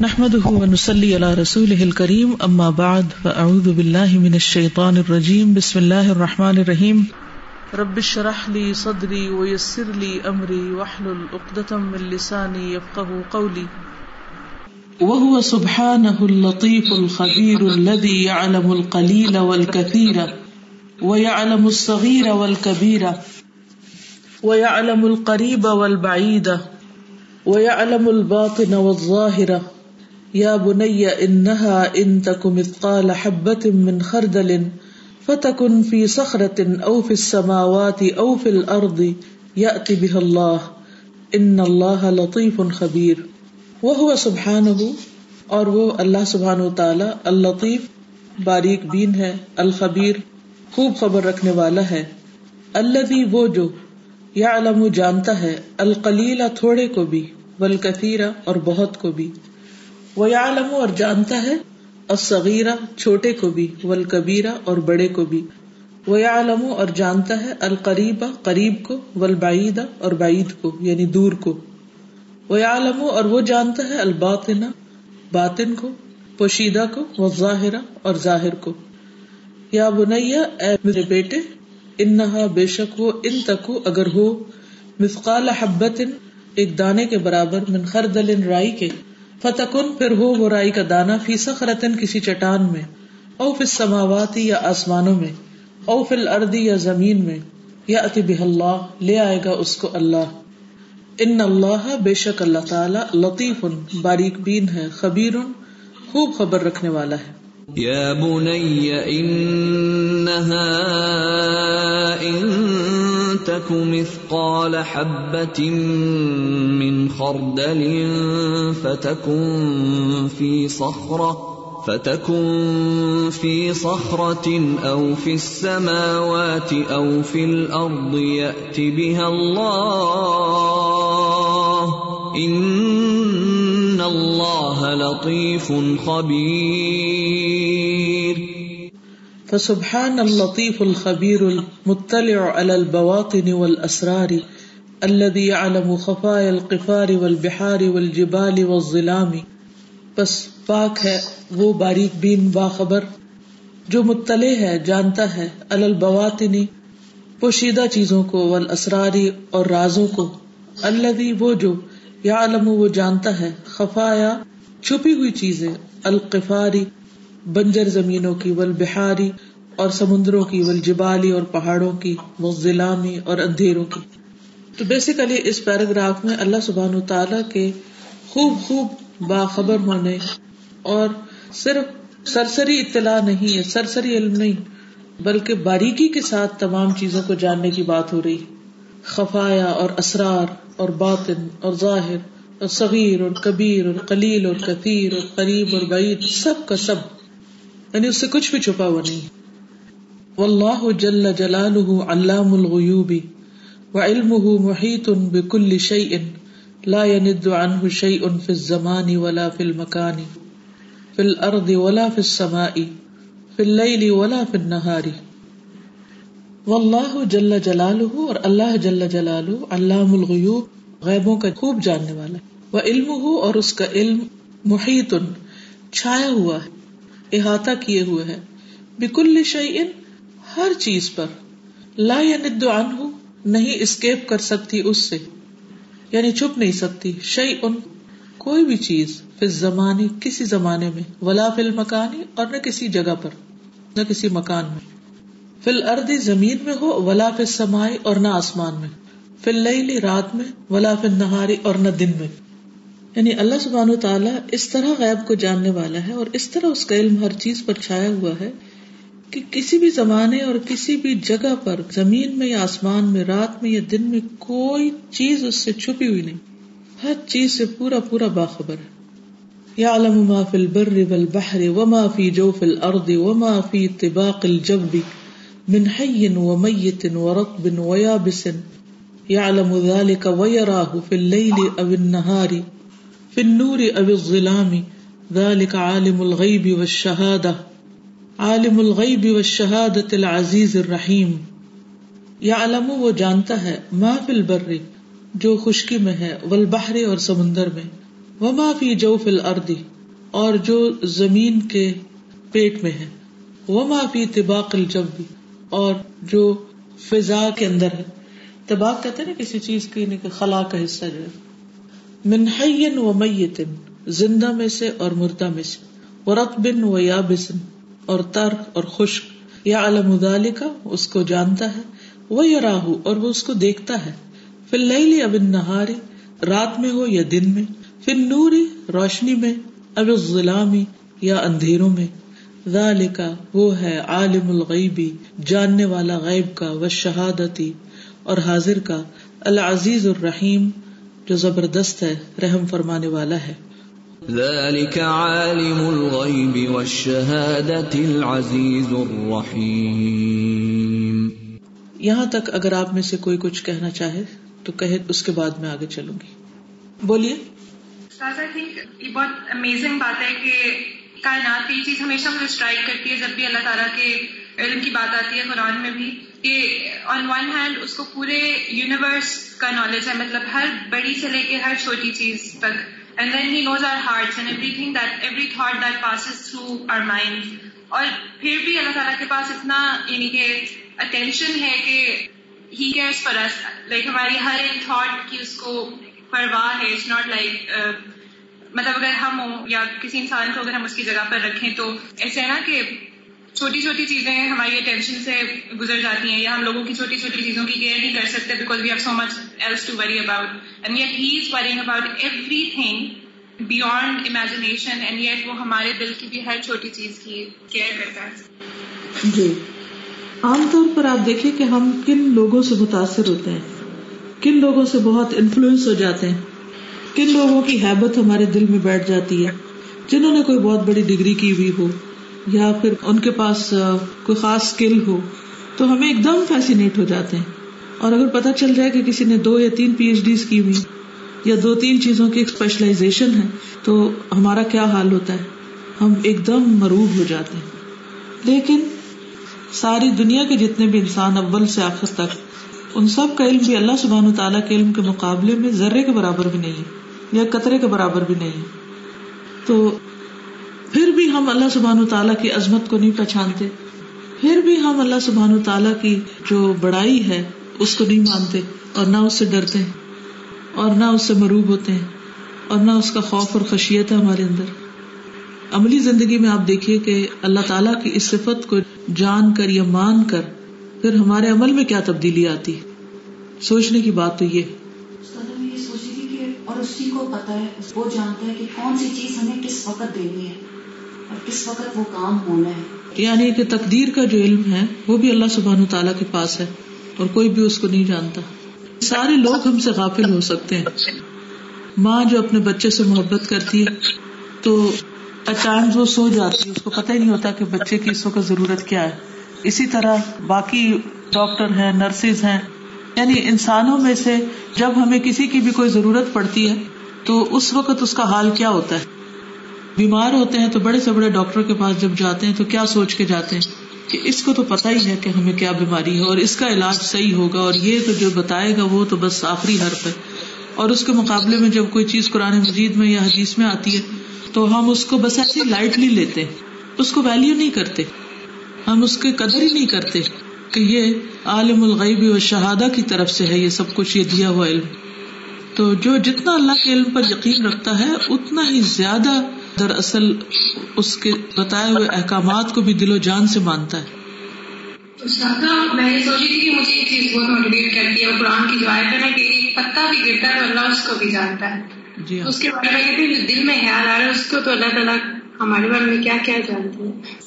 نحمده ونسلي على رسوله الكريم اما بعد فاعوذ بالله من الشيطان الرجيم. بسم الله الرحمن الرحيم. رب اشرح لي صدري ويسر لي امري واحلل عقدة من لساني يفقهوا قولي. وهو سبحانه اللطيف الخبير الذي يعلم القليل والكثير، ويعلم الصغير والكبير، ويعلم القريب والبعيد، ويعلم الباطن والظاهر. یا بنیا انہا ان تک مثقال حبت من خردل فتکن فی صخرت او فی السماوات او فی الارض یأتی بها اللہ ان اللہ لطیف خبیر وہ سبحانہ اور وہ اللہ سبحانہ تعالی اللطیف، باریک بین ہے، الخبیر، خوب خبر رکھنے والا ہے. الذي وہ جو یعلم، جانتا ہے، القلیل، تھوڑے کو بھی، والکثیر، اور بہت کو بھی. وہ عالم اور جانتا ہے، الصغیرہ، چھوٹے کو بھی ول کبیرا اور بڑے کو بھی۔ وہ عالم اور جانتا ہے القریبا قریب کو والبعیدہ اور بعید کو یعنی دور کو۔ وہ عالم اور وہ جانتا ہے الباطنا باطن کو، پوشیدہ کو وہ ظاہرہ اور ظاہر کو۔ یا بنیا اے میرے بیٹے، انہا بے شک وہ ان تک اگر ہو، مثقال حبت ایک دانے کے برابر، من خردل رائی کے۔ فتکن، پھر ہو وہ رائی کا دانا فی سخرتن کسی چٹان میں، او فی سماواتی یا آسمانوں میں، او فل اردی یا زمین میں یا اتی بہ اللہ، لے آئے گا اس کو اللہ۔ ان اللہ، بے شک اللہ تعالی لطیف، باریک بین ہے، خبیر، خوب خبر رکھنے والا ہے۔ یا بنی، انہا ان تك مثقال حبة من خردل فتكن في صخرة فتكن في صخرة أو في السماوات أو في الأرض يأت بها الله إن الله لطيف خبير فسبحان اللطيف الخبير المطلع على البواطن والاسرار الذي يعلم خفايا القفار والبحار والجبال والظلام. بس پاک ہے وہ باریک بین باخبر جو مطلع ہے، جانتا ہے البواطنی پوشیدہ چیزوں کو والاسراری اور رازوں کو۔ الذي وہ جو یعلم، وہ جانتا ہے خفایا، چھپی ہوئی چیزیں القفاری بنجر زمینوں کی ول بہاری اور سمندروں کی ول جبالی اور پہاڑوں کی وہ اور اندھیروں کی۔ تو بیسیکلی اس پیراگراف میں اللہ سبحان تعالی کے خوب خوب باخبر ہونے اور صرف سرسری اطلاع نہیں ہے، سرسری علم نہیں، بلکہ باریکی کے ساتھ تمام چیزوں کو جاننے کی بات ہو رہی خفایا اور اسرار اور باطن اور ظاہر اور صغیر اور کبیر اور قلیل اور کثیر اور قریب اور بعید، سب کا سب۔ یعنی اس سے کچھ بھی چھپا ہوا نہیں۔ واللہ جل جلالہ علام الغیوب وعلمہ محیط بکل شیء لا يند عنه شیء فی الزمان ولا فی المکان، فی الارض ولا فی السماء، فی اللیل ولا فی النہار۔ واللہ جل جلالہ اور اللہ جل جلالہ علام الغیوب غیبوں کا خوب جاننے والا وعلمہ اور اس کا علم محیط چھایا ہوا ہے۔ احاطہ کیے ہوئے ہے بکل شعین ہر چیز پر۔ لا ید عنہ نہیں اسکیپ کر سکتی اس سے۔ یعنی چھپ نہیں سکتی۔ شعی ان کوئی بھی چیز پھر زمانی کسی زمانے میں۔ ولا فل مکانی اور نہ کسی جگہ پر۔ نہ کسی مکان میں۔ فل اردی زمین میں ہو، ولا فل سمائی اور نہ آسمان میں۔ فل لئی رات میں۔ ولا فل نہاری اور نہ دن میں۔ یعنی اللہ سبحان و تعالیٰ اس طرح غیب کو جاننے والا ہے اور اس طرح اس کا علم ہر چیز پر چھایا ہوا ہے کہ کسی بھی زمانے اور کسی بھی جگہ پر زمین میں یا آسمان میں، رات میں یا دن میں کوئی چیز اس سے چھپی ہوئی نہیں۔ ہر چیز سے پورا پورا باخبر ہے۔ یا علم ما فی البر والبحر وما فی جوف الارض وما فی طباق الجب من حی ومیت ورطب ویابس یعلم ذلك ویراہ فی اللیل او النہاری فنور اب الظلام ذلك عالم الغیب والشہادہ۔ عالم الغیب والشہادة العزیز الرحیم۔ یعلم، وہ جانتا ہے، ما فی البر، جو خشکی میں ہے، والبحر اور سمندر میں۔ وما فی جو فل اردی اور جو زمین کے پیٹ میں ہے۔ وما فی طباق الجب اور جو فضا کے اندر ہے۔ طباق کہتے ہیں نا، کسی چیز کی یعنی خلا کا حصہ جو ہے۔ منحین و میتن زندہ میں سے اور مردہ میں سے ورق بن و یا بسن اور تر اور خشک یا علم کا اس کو جانتا ہے وہ یا راہو اور وہ اس کو دیکھتا ہے پھر لئی اب نہاری رات میں ہو یا دن میں پھر نوری روشنی میں اب غلامی یا اندھیروں میں۔ ذالکا وہ ہے عالم الغیبی جاننے والا غیب کا، و شہادتی اور حاضر کا، العزیز الرحیم جو زبردست ہے رحم فرمانے والا ہے۔ ذلك عالم الغيب والشهادة العزيز الرحيم یہاں تک اگر آپ میں سے کوئی کچھ کہنا چاہے تو کہے اس کے بعد میں آگے چلوں گی۔ بولیے۔ یہ بہت امیزنگ بات ہے کہ کائنات کی چیز ہمیشہ مجھے اسٹرائک کرتی ہے جب بھی اللہ تعالیٰ کے علم کی بات آتی ہے قرآن میں بھی۔ کہ آن ون ہینڈ اس کو پورے یونیورس کا نالج ہے مطلب ہر بڑی سے لے کے ہر چھوٹی چیز تک۔ And then he knows our heart and everything that every thought that passes through our mind اور پھر بھی اللہ تعالیٰ کے پاس اتنا یعنی کہ اٹینشن ہے کہ he cares for us like ہماری ہر ایک تھاٹ کی اس کو پرواہ ہے۔ اٹس ناٹ لائک مطلب اگر ہم ہوں یا کسی انسان کو اگر ہم اس کی جگہ پر رکھیں تو ایسے ہے نا کہ چھوٹی چھوٹی چیزیں ہماری اٹینشن سے گزر جاتی ہیں یا ہم لوگوں کی چھوٹی چھوٹی چیزوں کی کیئر نہیں کر سکتے because we have so much else to worry about and yet he is worrying about everything beyond imagination and yet وہ ہمارے دل کی بھی ہر چھوٹی چیز کی کیئر کرتا ہے۔ جی۔ عام طور پر آپ دیکھیں کہ ہم کن لوگوں سے متاثر ہوتے ہیں؟ کن لوگوں سے بہت انفلوئنس ہو جاتے ہیں؟ کن لوگوں کی حیبت ہمارے دل میں بیٹھ جاتی ہے؟ جنہوں نے کوئی بہت بڑی ڈگری کی ہوئی ہو؟ یا پھر ان کے پاس کوئی خاص اسکل ہو، تو ہمیں ایک دم فیسینیٹ ہو جاتے ہیں۔ اور اگر پتا چل جائے کہ کسی نے دو یا تین پی ایچ ڈیز کی ہوئی یا دو تین چیزوں کی اسپیشلائزیشن ہے، تو ہمارا کیا حال ہوتا ہے؟ ہم ایک دم مروب ہو جاتے ہیں۔ لیکن ساری دنیا کے جتنے بھی انسان اول سے آخر تک، ان سب کا علم بھی اللہ سبحان تعالیٰ کے علم کے مقابلے میں ذرے کے برابر بھی نہیں ہے یا قطرے کے برابر بھی نہیں تو پھر بھی ہم اللہ سبحان و تعالیٰ کی عظمت کو نہیں پہچانتے۔ پھر بھی ہم اللہ سبحان تعالیٰ کی جو بڑائی ہے، اس کو نہیں مانتے اور نہ اس سے ڈرتے ہیں اور نہ اس سے مروب ہوتے ہیں اور نہ اس کا خوف اور خشیت ہے ہمارے اندر۔ عملی زندگی میں آپ دیکھیے کہ اللہ تعالیٰ کی اس صفت کو جان کر یا مان کر پھر ہمارے عمل میں کیا تبدیلی آتی سوچنے کی بات تو یہ۔ اور اسی کو پتا ہے، وہ جانتا ہے کہ کون سی چیز ہمیں کس وقت دینی ہے۔ اور کس وقت وہ کام ہونا ہے؟ یعنی کہ تقدیر کا جو علم ہے، وہ بھی اللہ سبحان تعالیٰ کے پاس ہے اور کوئی بھی اس کو نہیں جانتا۔ سارے لوگ ہم سے غافل ہو سکتے ہیں۔ ماں جو اپنے بچے سے محبت کرتی ہے، تو اچانک وہ سو جاتی ہے۔ اس کو پتہ ہی نہیں ہوتا کہ بچے کی اس وقت ضرورت کیا ہے۔ اسی طرح باقی ڈاکٹر ہیں، نرسز ہیں۔ یعنی انسانوں میں سے جب ہمیں کسی کی بھی کوئی ضرورت پڑتی ہے، تو اس وقت اس کا حال کیا ہوتا ہے؟ بیمار ہوتے ہیں تو بڑے سے بڑے ڈاکٹر کے پاس جب جاتے ہیں تو کیا سوچ کے جاتے ہیں کہ اس کو تو پتا ہی ہے کہ ہمیں کیا بیماری ہے اور اس کا علاج صحیح ہوگا اور یہ تو جو بتائے گا وہ تو بس آخری حرف ہے اور اس کے مقابلے میں جب کوئی چیز قرآن مجید میں یا حدیث میں آتی ہے تو ہم اس کو بس ایسے لائٹلی لیتے اس کو ویلو نہیں کرتے، ہم اس کی قدر ہی نہیں کرتے کہ یہ عالم الغیبی و شہادہ کی طرف سے ہے، یہ سب کچھ یہ دیا ہوا علم۔ تو جو جتنا اللہ کے علم پر یقین رکھتا ہے، اتنا ہی زیادہ دراصل اس کے بتائے ہوئے احکامات کو بھی دل و جان سے مانتا ہے۔ میں یہ سوچی تھی کہ مجھے یہ چیز بہت موٹیویٹ کرتی ہے قرآن کی جو آئے ہے کہ ایک پتا بھی گرتا ہے تو اللہ اس کو بھی جانتا ہے۔ جی ہاں۔ اس کے بارے میں دل میں خیال آ رہا ہے اس کو تو اللہ تعالیٰ ہمارے بارے میں کیا کیا جانتی ہے۔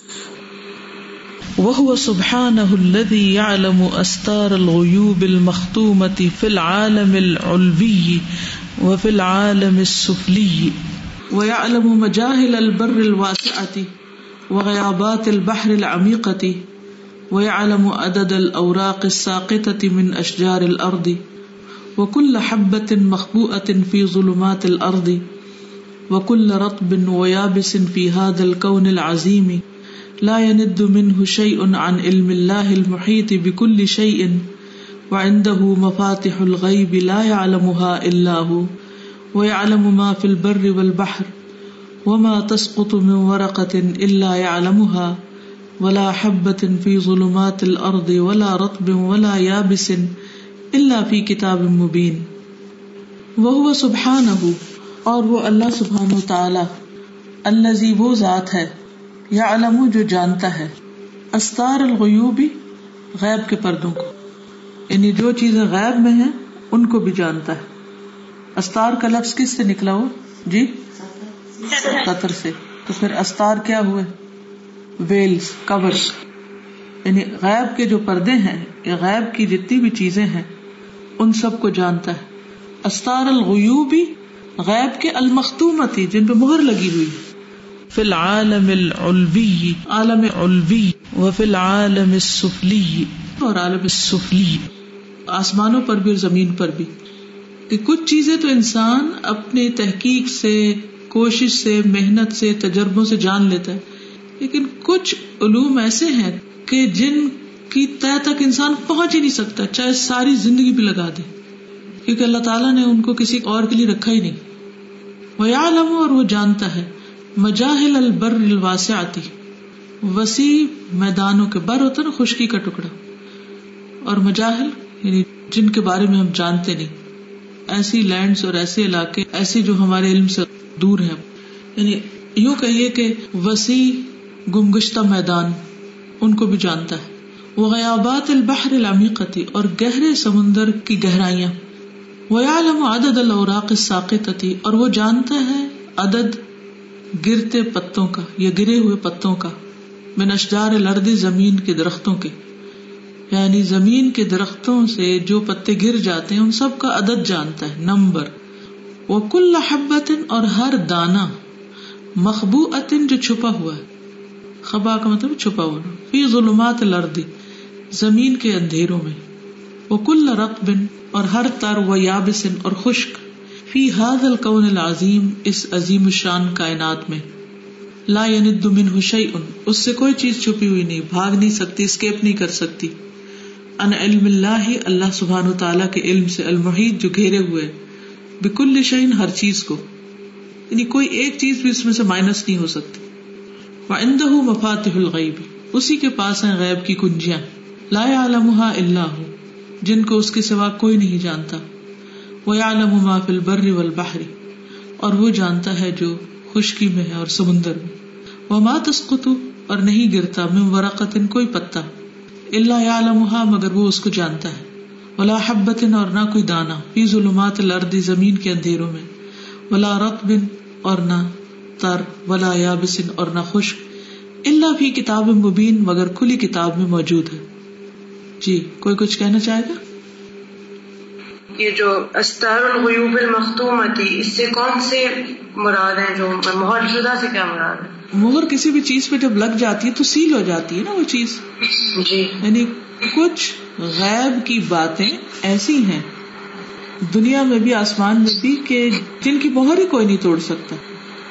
وهو سبحانه الذي يعلم استار الغيوب المختومة في العالم العلوي وفي العالم السفلي ويعلم مجاهل البر الواسعة وغيابات البحر العميقة ويعلم عدد الأوراق الساقطة من أشجار الأرض وكل حبة مخبوءة في ظلمات الأرض وكل رطب ويابس في هذا الكون العظيم لا يند منه شيء عن علم الله المحيط بكل شيء وعنده مفاتح الغيب لا يعلمها إلا هو ويعلم ما في البر والبحر وما تسقط من ورقة إلا يعلمها ولا حبة في ظلمات الأرض ولا رطب ولا يابس إلا في كتاب مبين. وهو سبحانه، اور وہ اللہ سبحانہ و تعالی الذي وہ ذات ہے، یعلم جو جانتا ہے، استار الغیوبی غیب کے پردوں کو یعنی جو چیزیں غیب میں ہیں، ان کو بھی جانتا ہے۔ استار کا لفظ کس سے نکلا ہو جی؟ قطر سے۔ تو پھر استار کیا ہوئے؟ ویلز کور یعنی غیب کے جو پردے ہیں یا غیب کی جتنی بھی چیزیں ہیں ان سب کو جانتا ہے۔ استار الغیوبی غیب کے المختومتی جن پہ مہر لگی ہوئی فی العالم العلوی عالم علوی و فی العالم السفلی۔ اور عالم السفلی آسمانوں پر بھی اور زمین پر بھی۔ کہ کچھ چیزیں تو انسان اپنی تحقیق سے، کوشش سے، محنت سے، تجربوں سے جان لیتا ہے، لیکن کچھ علوم ایسے ہیں کہ جن کی طے تک انسان پہنچ ہی نہیں سکتا، چاہے ساری زندگی بھی لگا دے، کیونکہ اللہ تعالیٰ نے ان کو کسی اور کے لیے رکھا ہی نہیں۔ وہ عالم اور وہ جانتا ہے۔ مجاہل البر الواسعتی وسیع میدانوں کے بر ہوتا نا، خشکی کا ٹکڑا۔ اور مجاہل یعنی جن کے بارے میں ہم جانتے نہیں۔ ایسی لینڈس اور ایسے علاقے، ایسے جو ہمارے علم سے دور ہیں۔ یعنی یوں کہیے کہ وسیع گمگشتہ میدان ان کو بھی جانتا ہے۔ وہ غیابات البحر العمیقتی اور گہرے سمندر کی گہرائیاں۔ وہ عالم عدد الاوراق الساقطتی اور وہ جانتا ہے عدد گرتے پتوں کا، یا گرے ہوئے پتوں کا، من اشجار لردی زمین کے درختوں کے۔ یعنی زمین کے درختوں سے جو پتے گر جاتے ہیں، ان سب کا عدد جانتا ہے، نمبر۔ وہ کل حبت اور ہر دانا مخبو جو چھپا ہوا ہے۔ خبا کا مطلب چھپا ہوا فی ظلمات لردی زمین کے اندھیروں میں۔ وہ کل رقبن اور ہر تر و یابسن اور خشک۔ فی حاد القون العظیم، اس عظیم شان کائنات میں۔ لا یند من ان اس سے کوئی چیز چھپی ہوئی نہیں، بھاگ نہیں سکتی، اسکیپ نہیں کر سکتی۔ ان علم اللہ اللہ سبحان و تعالیٰ کے علم سے المحید جو گھیرے ہوئے بکل شعین ہر چیز کو۔ یعنی کوئی ایک چیز بھی اس میں سے مائنس نہیں ہو سکتی۔ وعندہ مفاتح الغیب۔ اسی کے پاس ہیں غیب کی کنجیاں۔ لا علمها اللہ جن کو اس کے سوا کوئی نہیں جانتا۔ وہ عالم ما فی البر والبحر۔ اور وہ جانتا ہے جو خشکی میں ہے اور سمندر میں۔ وہ ما تسقط اور نہیں گرتا من ورقت کوئی پتا اللہ یا عالمہ مگر وہ اس کو جانتا ہے۔ ولا حبت اور نہ کوئی دانا فی ظلمات الارض، زمین کے اندھیروں میں۔ ولا رطب اور نہ تر۔ ولا یابسن، اور نہ خشک۔ اللہ بھی کتاب مبین، مگر کھلی کتاب میں موجود ہے۔ جی کوئی کچھ کہنا چاہے گا؟ یہ جو استار الغیوب المختومتی، اس سے کون سے مراد ہیں جو مہر شدہ سے کیا مراد ہے مہر کسی بھی چیز پہ جب لگ جاتی ہے تو سیل ہو جاتی ہے نا وہ چیز۔ جی۔ یعنی کچھ غیب کی باتیں ایسی ہیں۔ دنیا میں بھی آسمان میں بھی کہ جن کی مہر ہی کوئی نہیں توڑ سکتا۔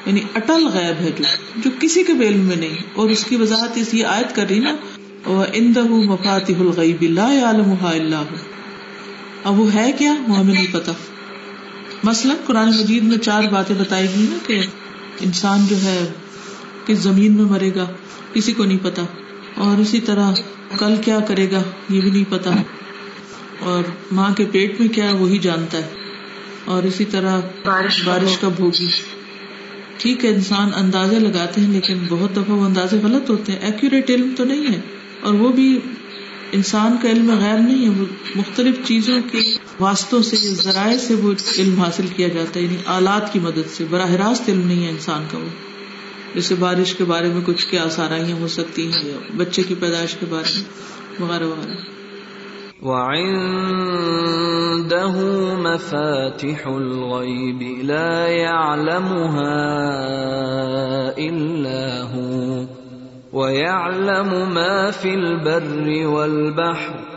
یعنی اٹل غیب ہے جو جو کسی کے علم میں نہیں۔ اور اس کی وضاحت اس یہ آیت کر رہی نا اندہ مفاتح الغیب لا الا هو اب وہ ہے کیا؟ وہ ہمیں نہیں پتا۔ مثلا قرآن مجید میں چار باتیں بتائی گئی نا کہ انسان جو ہے کس زمین میں مرے گا کسی کو نہیں پتا۔ اور اسی طرح کل کیا کرے گا یہ بھی نہیں پتا۔ اور ماں کے پیٹ میں کیا ہے وہی جانتا ہے۔ اور اسی طرح بارش بارش کب ہوگی ٹھیک ہے انسان اندازے لگاتے ہیں لیکن بہت دفعہ وہ اندازے غلط ہوتے ہیں۔ ایکوریٹ علم تو نہیں ہے۔ اور وہ بھی انسان کا علم غیر نہیں ہے۔ وہ مختلف چیزوں کے واسطوں سے ذرائع سے وہ علم حاصل کیا جاتا ہے۔ یعنی آلات کی مدد سے براہ راست علم نہیں ہے انسان کا وہ۔ جیسے بارش کے بارے میں کچھ کیا آسانیاں ہو سکتی ہیں بچے کی پیدائش کے بارے میں، وغیرہ وغیرہ۔ وعنده مفاتح الغيب لا يعلمها إلا هو ويعلم ما في البر والبحر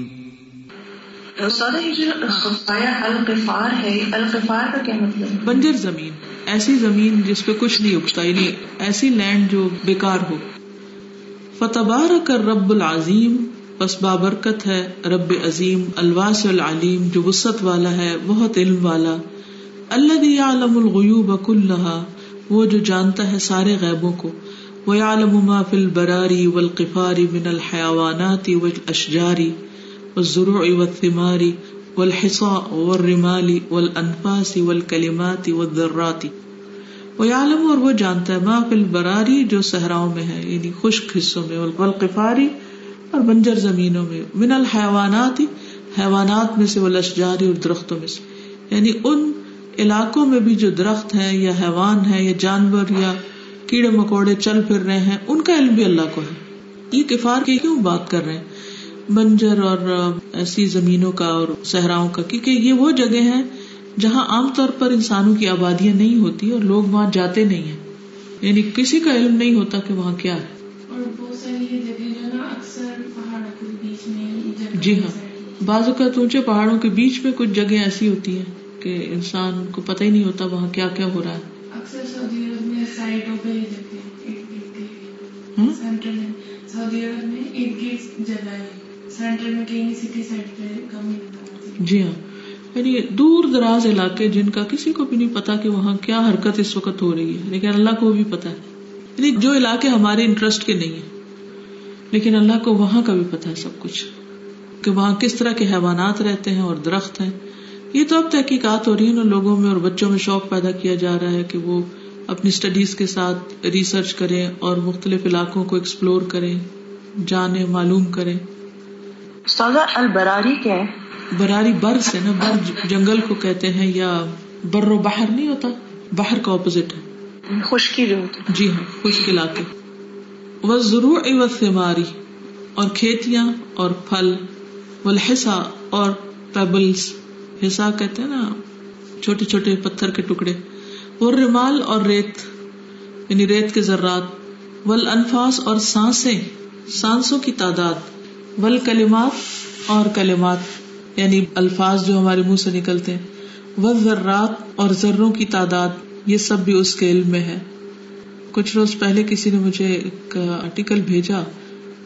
استاد یہ جو خفایا القفار ہے، القفار کا کیا مطلب ہے؟ بنجر زمین، ایسی زمین جس پہ کچھ نہیں اگتا یعنی ایسی لینڈ جو بیکار ہو۔ فتبارک الرب العظیم بس بابرکت ہے رب عظیم الواس العلیم، جو وسط والا ہے، بہت علم والا۔ اللہ عالم الغیوب کلہا وہ جو جانتا ہے سارے غیبوں کو۔ وہ عالم ما فی البراری والقفاری من الحیوانات والاشجار۔ والزروع والثمار والحصاء والرمال والانفاس والکلمات والذرات۔ ویعلم اور وہ جانتا ہے ما فی البراری جو صحراؤں میں ہے یعنی خشک حصوں میں، والقفاری اور بنجر زمینوں میں۔ من الحیوانات، حیوانات میں سے والاشجار اور درختوں میں سے۔ یعنی ان علاقوں میں بھی جو درخت ہیں یا حیوان ہیں یا جانور یا کیڑے مکوڑے چل پھر رہے ہیں، ان کا علم بھی اللہ کو ہے۔ یہ کفار کی کیوں بات کر رہے ہیں؟ بنجر اور ایسی زمینوں کا اور صحراؤں کا کیونکہ یہ وہ جگہ ہیں جہاں عام طور پر انسانوں کی آبادیاں نہیں ہوتی اور لوگ وہاں جاتے نہیں ہیں۔ یعنی کسی کا علم نہیں ہوتا کہ وہاں کیا ہے۔ اور بہت ساری یہ جگہ جو نا اکثر پہاڑوں کے بیچ میں جنگل جی ہاں۔ بعض اوقات اونچے پہاڑوں کے بیچ میں کچھ جگہ ایسی ہوتی ہیں کہ انسان کو پتہ ہی نہیں ہوتا وہاں کیا کیا ہو رہا ہے۔ اکثر سعودی عرب میں سائڈوں پہ؟ سینٹرل سعودی عرب میں ارد گرد جگہ ہے۔ میں کہیں سٹی سائڈ پہ کم جی ہاں۔ یعنی دور دراز علاقے جن کا کسی کو بھی نہیں پتا کہ وہاں کیا حرکت اس وقت ہو رہی ہے، لیکن اللہ کو بھی پتا ہے۔ یعنی جو علاقے ہمارے انٹرسٹ کے نہیں ہیں، لیکن اللہ کو وہاں کا بھی پتا ہے سب کچھ۔ کہ وہاں کس طرح کے حیوانات رہتے ہیں اور درخت ہیں۔ یہ تو اب تحقیقات ہو رہی ہیں نا لوگوں میں اور بچوں میں شوق پیدا کیا جا رہا ہے کہ وہ اپنی اسٹڈیز کے ساتھ ریسرچ کریں اور مختلف علاقوں کو ایکسپلور کریں، جانیں، معلوم کریں۔ استاد البراری کیا ہے؟ براری بر سے نا بر جنگل کو کہتے ہیں یا بر و باہر نہیں ہوتا؟ باہر کا اپوزٹ ہے۔ خشکی جو ہوتی جی ہاں خشک علاقے۔ وہ ضرور و ثماری اور کھیتیاں اور پھل۔ والحصا اور پیبلس حصا کہتے ہیں نا چھوٹے چھوٹے پتھر کے ٹکڑے۔ اور رمال اور ریت یعنی ریت کے ذرات۔ ول انفاس اور سانسیں سانسوں کی تعداد۔ ول کلمات اور کلمات یعنی الفاظ جو ہمارے منہ سے نکلتے ہیں۔ وہ ذرات اور ذروں کی تعداد، یہ سب بھی اس کے علم میں ہے۔ کچھ روز پہلے کسی نے مجھے ایک آرٹیکل بھیجا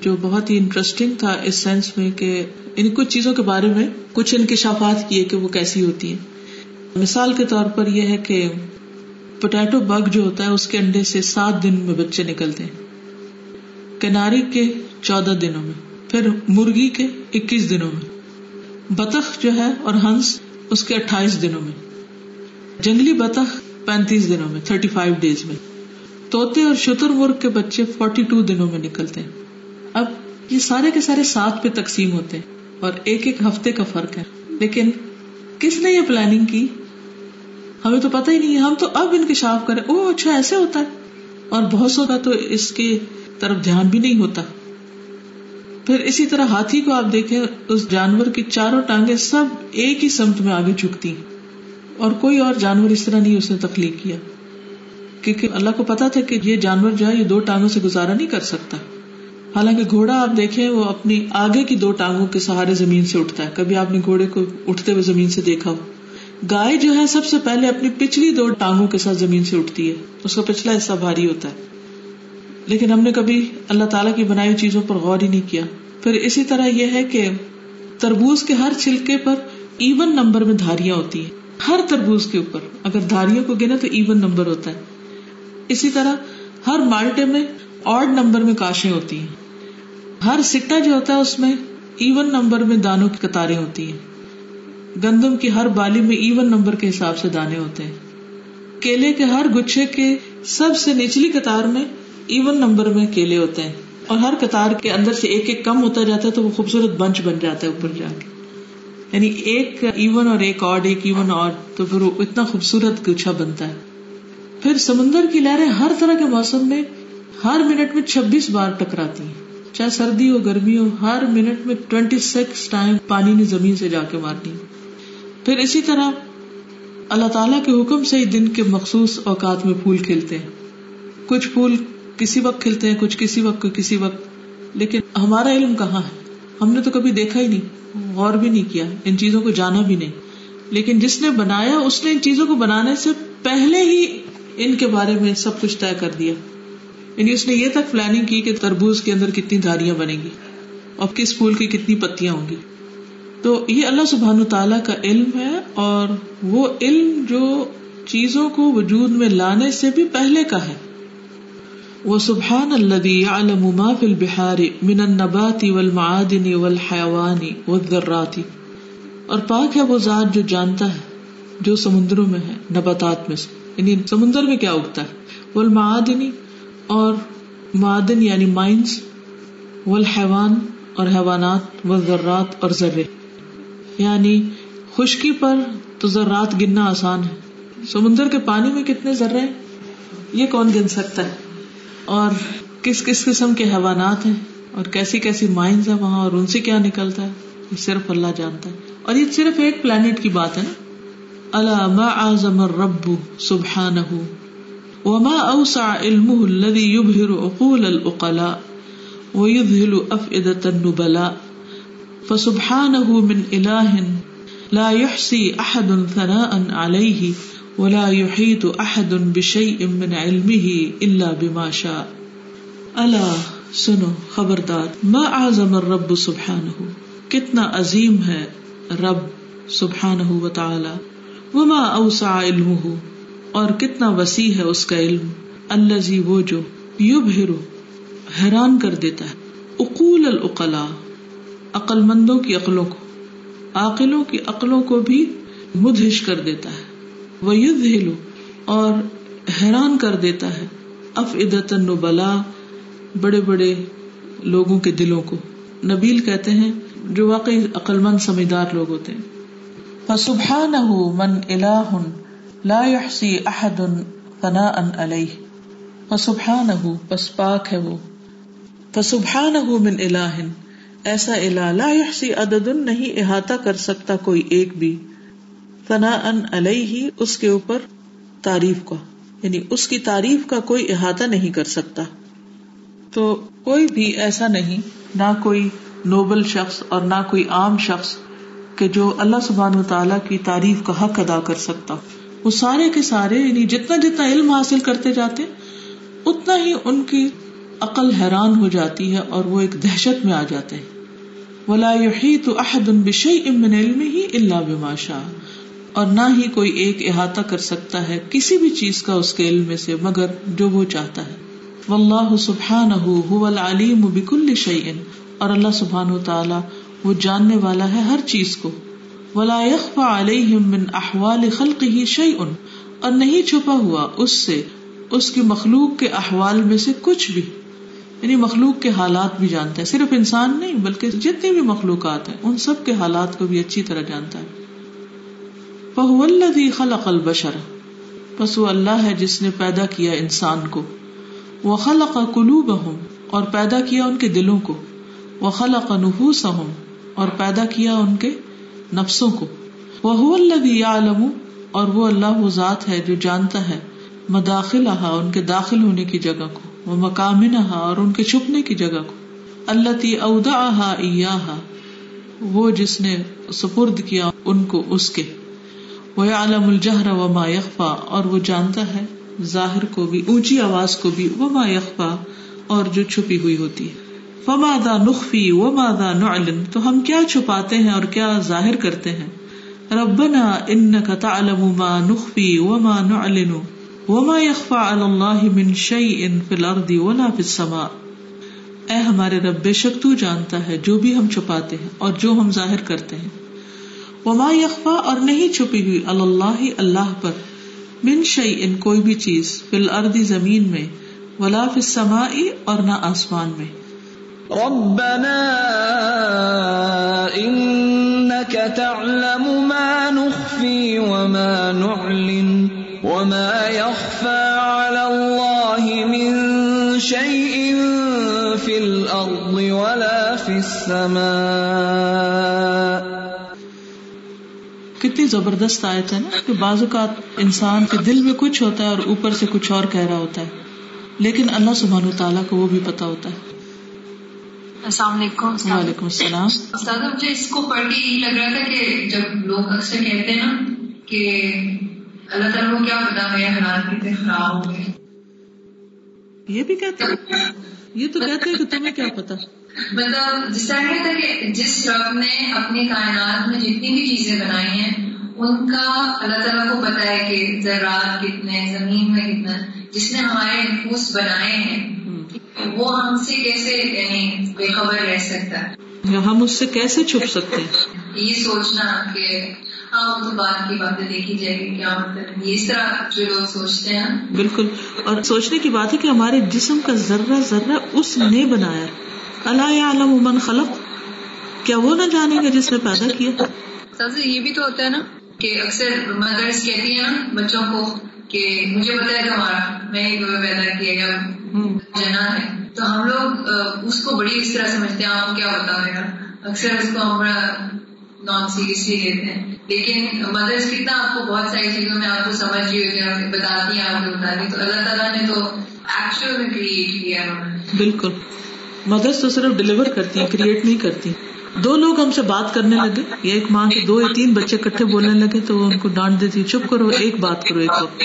جو بہت ہی انٹرسٹنگ تھا، اس سینس میں کہ ان کچھ چیزوں کے بارے میں کچھ انکشافات کیے کہ وہ کیسی ہوتی ہیں۔ مثال کے طور پر یہ ہے کہ پوٹیٹو بگ جو ہوتا ہے، اس کے انڈے سے سات دن میں بچے نکلتے ہیں۔ کناری کے چودہ دنوں میں۔ پھر مرغی کے اکیس دنوں میں، بطخ جو ہے اور ہنس اس کے اٹھائیس دنوں میں، جنگلی بطخ پینتیس دنوں میں تھرٹی فائیو ڈیز میں۔ توتے اور شتر مرغ کے بچے فورٹی ٹو دنوں میں نکلتے ہیں۔ اب یہ سارے کے سارے سات پہ تقسیم ہوتے ہیں اور ایک ایک ہفتے کا فرق ہے۔ لیکن کس نے یہ پلاننگ کی؟ ہمیں تو پتہ ہی نہیں، ہم تو اب انکشاف کریں۔ او اچھا ایسے ہوتا ہے۔ اور بہت سو کا تو اس کی طرف دھیان بھی نہیں ہوتا۔ پھر اسی طرح ہاتھی کو آپ دیکھیں، اس جانور کی چاروں ٹانگیں سب ایک ہی سمت میں آگے جھکتی اور کوئی اور جانور اس طرح نہیں، اس نے تخلیق کیا۔ کیونکہ اللہ کو پتا تھا کہ یہ جانور جو ہے، یہ دو ٹانگوں سے گزارا نہیں کر سکتا۔ حالانکہ گھوڑا آپ دیکھیں، وہ اپنی آگے کی دو ٹانگوں کے سہارے زمین سے اٹھتا ہے۔ کبھی آپ نے گھوڑے کو اٹھتے ہوئے زمین سے دیکھا ہو۔ گائے جو ہے، سب سے پہلے اپنی پچھلی دو ٹانگوں کے ساتھ زمین سے اٹھتی ہے۔ اس کا پچھلا حصہ بھاری ہوتا ہے۔ لیکن ہم نے کبھی اللہ تعالیٰ کی بنائی ہوئی چیزوں پر غور ہی نہیں کیا۔ پھر اسی طرح یہ ہے کہ تربوز کے ہر چھلکے پر ایون نمبر میں دھاریاں ہوتی ہیں۔ ہر تربوز کے اوپر اگر دھاریوں کو گنا تو ایون نمبر ہوتا ہے۔ اسی طرح ہر مالٹے میں آڈ نمبر میں کاشیں ہوتی ہیں۔ ہر سکٹا جو ہوتا ہے اس میں ایون نمبر میں دانوں کی قطاریں ہوتی ہیں۔ گندم کی ہر بالی میں ایون نمبر کے حساب سے دانے ہوتے ہیں۔ کیلے کے ہر گچھے کے سب سے نچلی قطار میں ایون نمبر میں کیلے ہوتے ہیں اور ہر قطار کے اندر سے ایک ایک کم ہوتا جاتا ہے تو وہ خوبصورت بنچ بن جاتا ہے اوپر جا کے۔ یعنی ایک ایون اور ایک آڈ ایک ایون آڈ تو پھر وہ اتنا خوبصورت گچھا بنتا ہے۔ پھر سمندر کی لہریں ہر طرح کے موسم میں ہر منٹ میں چھبیس بار ٹکراتی ہیں۔ چاہے سردی ہو، گرمی ہو، ہر منٹ میں ٹوینٹی سکس ٹائم پانی نے زمین سے جا کے مارنی پھر اسی طرح اللہ تعالیٰ کے حکم سے ہی دن کے مخصوص اوقات میں پھول کھلتے ہیں۔ کچھ پھول کسی وقت کھلتے ہیں، کچھ کسی وقت کسی وقت۔ لیکن ہمارا علم کہاں ہے؟ ہم نے تو کبھی دیکھا ہی نہیں، غور بھی نہیں کیا، ان چیزوں کو جانا بھی نہیں۔ لیکن جس نے بنایا، اس نے ان چیزوں کو بنانے سے پہلے ہی ان کے بارے میں سب کچھ طے کر دیا۔ یعنی اس نے یہ تک پلاننگ کی کہ تربوز کے اندر کتنی دھاریاں بنے گی اور کس پھول کی کتنی پتیاں ہوں گی۔ تو یہ اللہ سبحان تعالیٰ کا علم ہے اور وہ علم جو چیزوں کو وجود میں لانے سے بھی پہلے کا ہے۔ وہ سبحان اللہ فی البحار من النبات والمعادن والحیوان والذرات۔ اور پاک ہے وہ ذات جو جانتا ہے، جو سمندروں میں ہے، نباتات میں سے۔ یعنی سمندر میں کیا اگتا ہے؟ والمعادنی اور معدن یعنی مائنس والحیوان اور حیوانات، والذرات اور ذرے۔ یعنی خشکی پر تو ذرات گننا آسان ہے۔ سمندر کے پانی میں کتنے ذرے ہیں؟ یہ کون گن سکتا ہے؟ اور کس کس قسم کے حیوانات ہیں اور کیسی کیسی مائنز ہیں وہاں اور ان سے کیا نکلتا ہے؟ یہ صرف اللہ جانتا ہے۔ اور یہ صرف ایک پلانٹ کی بات ہے نا۔ اللہ ما اعظم الرب سبحانه وما اوسع علمه الذي يبهر عقول العقلاء ويذهل افئدة النبلاء فسبحانه من اله لا يحصي احد ثناء عليه ولا يحيط احد بشيء من علمه الا بما شاء. الا سنو، خبردار. ما اعظم الرب سبحانه؟ کتنا عظیم ہے رب سبحانہ و تعالی وما اوسع علمه؟ اور کتنا وسیع ہے اس کا علم؟ الذي وہ جو یبہر حیران کر دیتا ہے. اقول العقلاء عقل مندوں کی عقلوں کو، عاقلوں کی عقلوں کو بھی مدہش کر دیتا ہے. وہ اور حیران کر دیتا ہے اف ادت بلا بڑے بڑے لوگوں کے دلوں کو۔ نبیل کہتے ہیں، جو واقعی عقل مند سمجھدار لوگ ہوتے ہیں۔ فسبحان من الہ لا يحصي احد ثناء علیہ فسبحان پس پاک ہے وہ۔ فسبحان من الہ ایسا الہ، لا يحصي عدد، نہیں، احاطہ کر سکتا کوئی ایک بھی۔ ثنا ان علیہ، اس کے اوپر تعریف کا۔ یعنی اس کی تعریف کا کوئی احاطہ نہیں کر سکتا۔ تو کوئی بھی ایسا نہیں، نہ کوئی نوبل شخص اور نہ کوئی عام شخص کہ جو اللہ سبحان و تعالیٰ کی تعریف کا حق ادا کر سکتا۔ وہ سارے کے سارے یعنی جتنا جتنا علم حاصل کرتے جاتے، اتنا ہی ان کی عقل حیران ہو جاتی ہے اور وہ ایک دہشت میں آ جاتے ہیں۔ ولا تو احد ان بشئی امن علم ہی اللہ بماشا اور نہ ہی کوئی ایک احاطہ کر سکتا ہے کسی بھی چیز کا اس کے علم سے، مگر جو وہ چاہتا ہے۔ واللہ سبحانہ هو العلیم بكل شيء اور اللہ سبحان و تعالی وہ جاننے والا ہے ہر چیز کو۔ ولا يخفى عليهم من احوال خلقه شيء۔ اور نہیں چھپا ہوا اس سے، اس کی مخلوق کے احوال میں سے کچھ بھی۔ یعنی مخلوق کے حالات بھی جانتا ہے۔ صرف انسان نہیں، بلکہ جتنی بھی مخلوقات ہیں، ان سب کے حالات کو بھی اچھی طرح جانتا ہے۔ الذي خلق البشر بس وہ اللہ ہے جس نے پیدا کیا انسان کو۔ وہ خلق قلوبهم اور پیدا کیا ان کے دلوں کو۔ وہ خلق نفوسهم اور پیدا کیا ان کے نفسوں کو۔ وہ الذي يعلم اور وہ اللہ وہ ذات ہے جو جانتا ہے مداخلہ ان کے داخل ہونے کی جگہ کو۔ وہ مقامنہا اور ان کے چھپنے کی جگہ کو۔ اللہ تی اوداحا وہ جس نے سپرد کیا ان کو، اس کے۔ وہ عالم الجہر و ما یخفا اور وہ جانتا ہے ظاہر کو بھی، اونچی آواز کو بھی وہ ما یخفا اور جو چھپی ہوئی ہوتی ہے۔ فما دا نخفی و مادا نعلن، تو ہم کیا چھپاتے ہیں اور کیا ظاہر کرتے ہیں؟ ربنا انك تعلم ما نخفی و ما نعلن، وما يخفى على الله من شيء في الارض ولا في السماء۔ اے ہمارے رب، بے شک تو جانتا ہے جو بھی ہم چھپاتے ہیں اور جو ہم ظاہر کرتے ہیں۔ وما یخفا اور نہیں چھپی ہوئی اللہ اللہ پر من شعی ان کوئی بھی چیز فل اردی زمین میں، ولا فی السماء اور نہ آسمان میں۔ ربنا انك تعلم ما نخفي وما نعلن وما يخفى على الله من شيء في الارض ولا في السماء۔ کتنی زبردست آیت ہے نا کہ بعض اوقات انسان کے دل میں کچھ ہوتا ہے اور اوپر سے کچھ اور کہہ رہا ہوتا ہے۔ لیکن اللہ سبحانہ تعالیٰ کو وہ بھی پتا ہوتا ہے۔ السلام علیکم۔ وعلیکم السلام۔ استاد مجھے اس کو پڑھ کے یہی لگ رہا تھا کہ جب لوگ اکثر کہتے ہیں نا کہ اللہ تعالیٰ کو کیا پتا میرے حالات کتنے خراب ہو گئے یہ بھی کہتے ہیں۔ یہ تو کہتے ہیں کہ تمہیں کیا پتا مطلب جس طرح کہتا ہے کہ جس رب نے اپنی کائنات میں جتنی بھی چیزیں بنائی ہیں ان کا اللہ تعالیٰ کو پتا ہے کہ ذرات کتنے زمین میں کتنا جس نے ہمارے نفوس بنائے ہیں وہ ہم سے کیسے یعنی بے خبر رہ سکتا؟ ہے ہم اس سے کیسے چھپ سکتے؟ ہیں یہ سوچنا کہ ہاں وہ تو بعد کی باتیں دیکھی جائے گی کیا مطلب؟ یہ اس طرح جو لوگ سوچتے ہیں۔ بالکل۔ اور سوچنے کی بات ہے کہ ہمارے جسم کا ذرہ ذرہ اس نے بنایا۔ اللہ عالم خلق؟ کیا وہ نہ جانیں گے جس نے پیدا کیا؟ یہ بھی تو ہوتا ہے نا کہ اکثر مدرس کہتی ہیں نا بچوں کو کہ مجھے ہے تمہارا میں پیدا کیا گیا جنا ہے تو ہم لوگ اس کو بڑی اس طرح سمجھتے ہیں آپ کیا بتا رہے ہیں؟ اکثر اس کو ہم بڑا نان سیریسلی لیتے ہیں۔ لیکن مدرس کتنا آپ کو بہت ساری چیزوں میں آپ کو سمجھ رہی ہوتی ہے بتاتی ہیں آپ کو بتاتی تو اللہ تعالیٰ نے تو ایکچوئل میں کریٹ کیا بالکل۔ مدرس تو صرف ڈلیور کرتی ہیں کریٹ نہیں کرتی. دو لوگ ہم سے بات کرنے لگے. یا ایک ماں کے دو یا تین بچے کٹھے بولنے لگے تو وہ ان کو ڈانٹ دیتی چپ کرو ایک بات کرو ایک وقت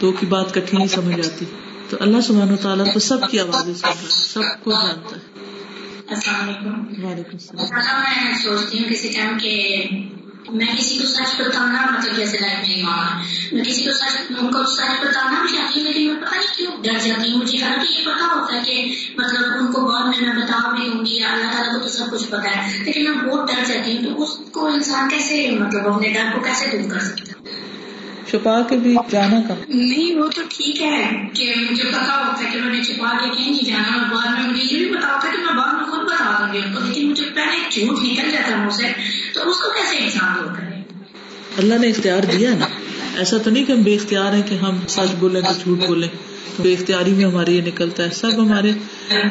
دو کی بات کٹھی نہیں سمجھ آتی. تو اللہ سبحانہ تعالیٰ تو سب کی آوازیں سن رہا ہے سب کو جانتا ہے. السلام علیکم. وعلیکم السلام. میں سوچتی ہوں کسی ٹائم کہ میں کسی کو سچ بتانا مطلب جیسے لائف نہیں ماں میں کسی کو سچ ان کو سچ بتانا چاہتی ہوں لیکن میں پتا نہیں کیوں ڈر جاتی ہوں۔ مجھے حالانکہ یہ پتا ہوتا ہے کہ مطلب ان کو بعد میں میں بتا بھی ہوں گی، اللہ تعالیٰ کو تو سب کچھ پتا ہے۔ لیکن میں بہت ڈر جاتی ہوں تو اس کو انسان کیسے مطلب اپنے ڈر کو کیسے دور کر سکتا ہے۔ چھپا کے بھی جانا کا نہیں وہ تو ٹھیک ہے کہ مجھے پتا ہوتا ہے کہ میں نے چھپا کے کہیں نہیں جانا اور بعد میں مجھے یہ بھی پتا ہوتا ہے کہ میں بعد میں خود بتا دوں گی ان کو۔ لیکن مجھے پہلے جھوٹ نکل جاتا ہے مجھ سے تو اس کو کیسے انسان دور کرے؟ اللہ نے اختیار دیا نا۔ ایسا تو نہیں کہ ہم بے اختیار ہیں کہ ہم سچ بولیں تو جھوٹ بولیں۔ بے اختیاری میں ہمارے یہ نکلتا ہے۔ سب ہمارے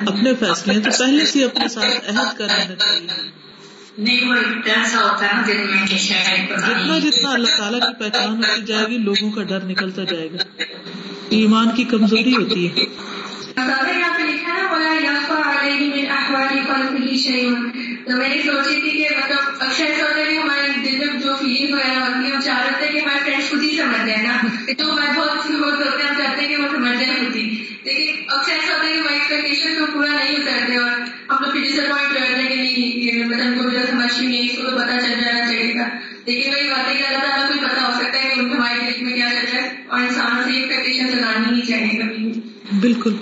اپنے فیصلے ہیں۔ تو پہلے سے اپنے ساتھ عہد کر لینا چاہیے۔ نہیں وہ ایسا ہوتا ہے نا دل میں کہ شاید پتا جتنا جتنا اللہ تعالیٰ کی پہچان ہوتی جائے گی لوگوں کا ڈر نکلتا جائے گا۔ ایمان کی کمزوری ہوتی ہے۔ استاد یہاں پہ لکھا ہے تو میں نے سوچی تھی کہ مطلب اکثر ایسا ہوتا ہے کہ ہمارے دل میں جو فیلنگ وغیرہ ہوتی ہے ہم چاہ رہے ہیں کہ ہمارے فرینڈ خود ہی سمجھ جائے نا۔ تو ہمارے بہت سے لوگ ہوتے ہیں ہم چاہتے ہیں کہ وہ سمجھ جائے خود ہی۔ لیکن اکثر ایسا ہوتا ہے کہ ہماری ایکسپیکٹیشن کو پورا نہیں اترتے اور ہم لوگ پھر ڈس اپوائنٹ ہو جاتے ہیں کہ نہیں، یہ مطلب کو جو سمجھ بھی نہیں، اس کو تو پتا چل جانا چاہیے تھا۔ لیکن وہی بات ہے کہ اللہ تعالیٰ کو بھی پتا ہو سکتا ہے کہ ان ہمارے دل میں کیا چل رہا ہے اور انسانوں سے ایکسپیکٹیشن لگانی نہیں چاہیے کبھی۔ بالکل۔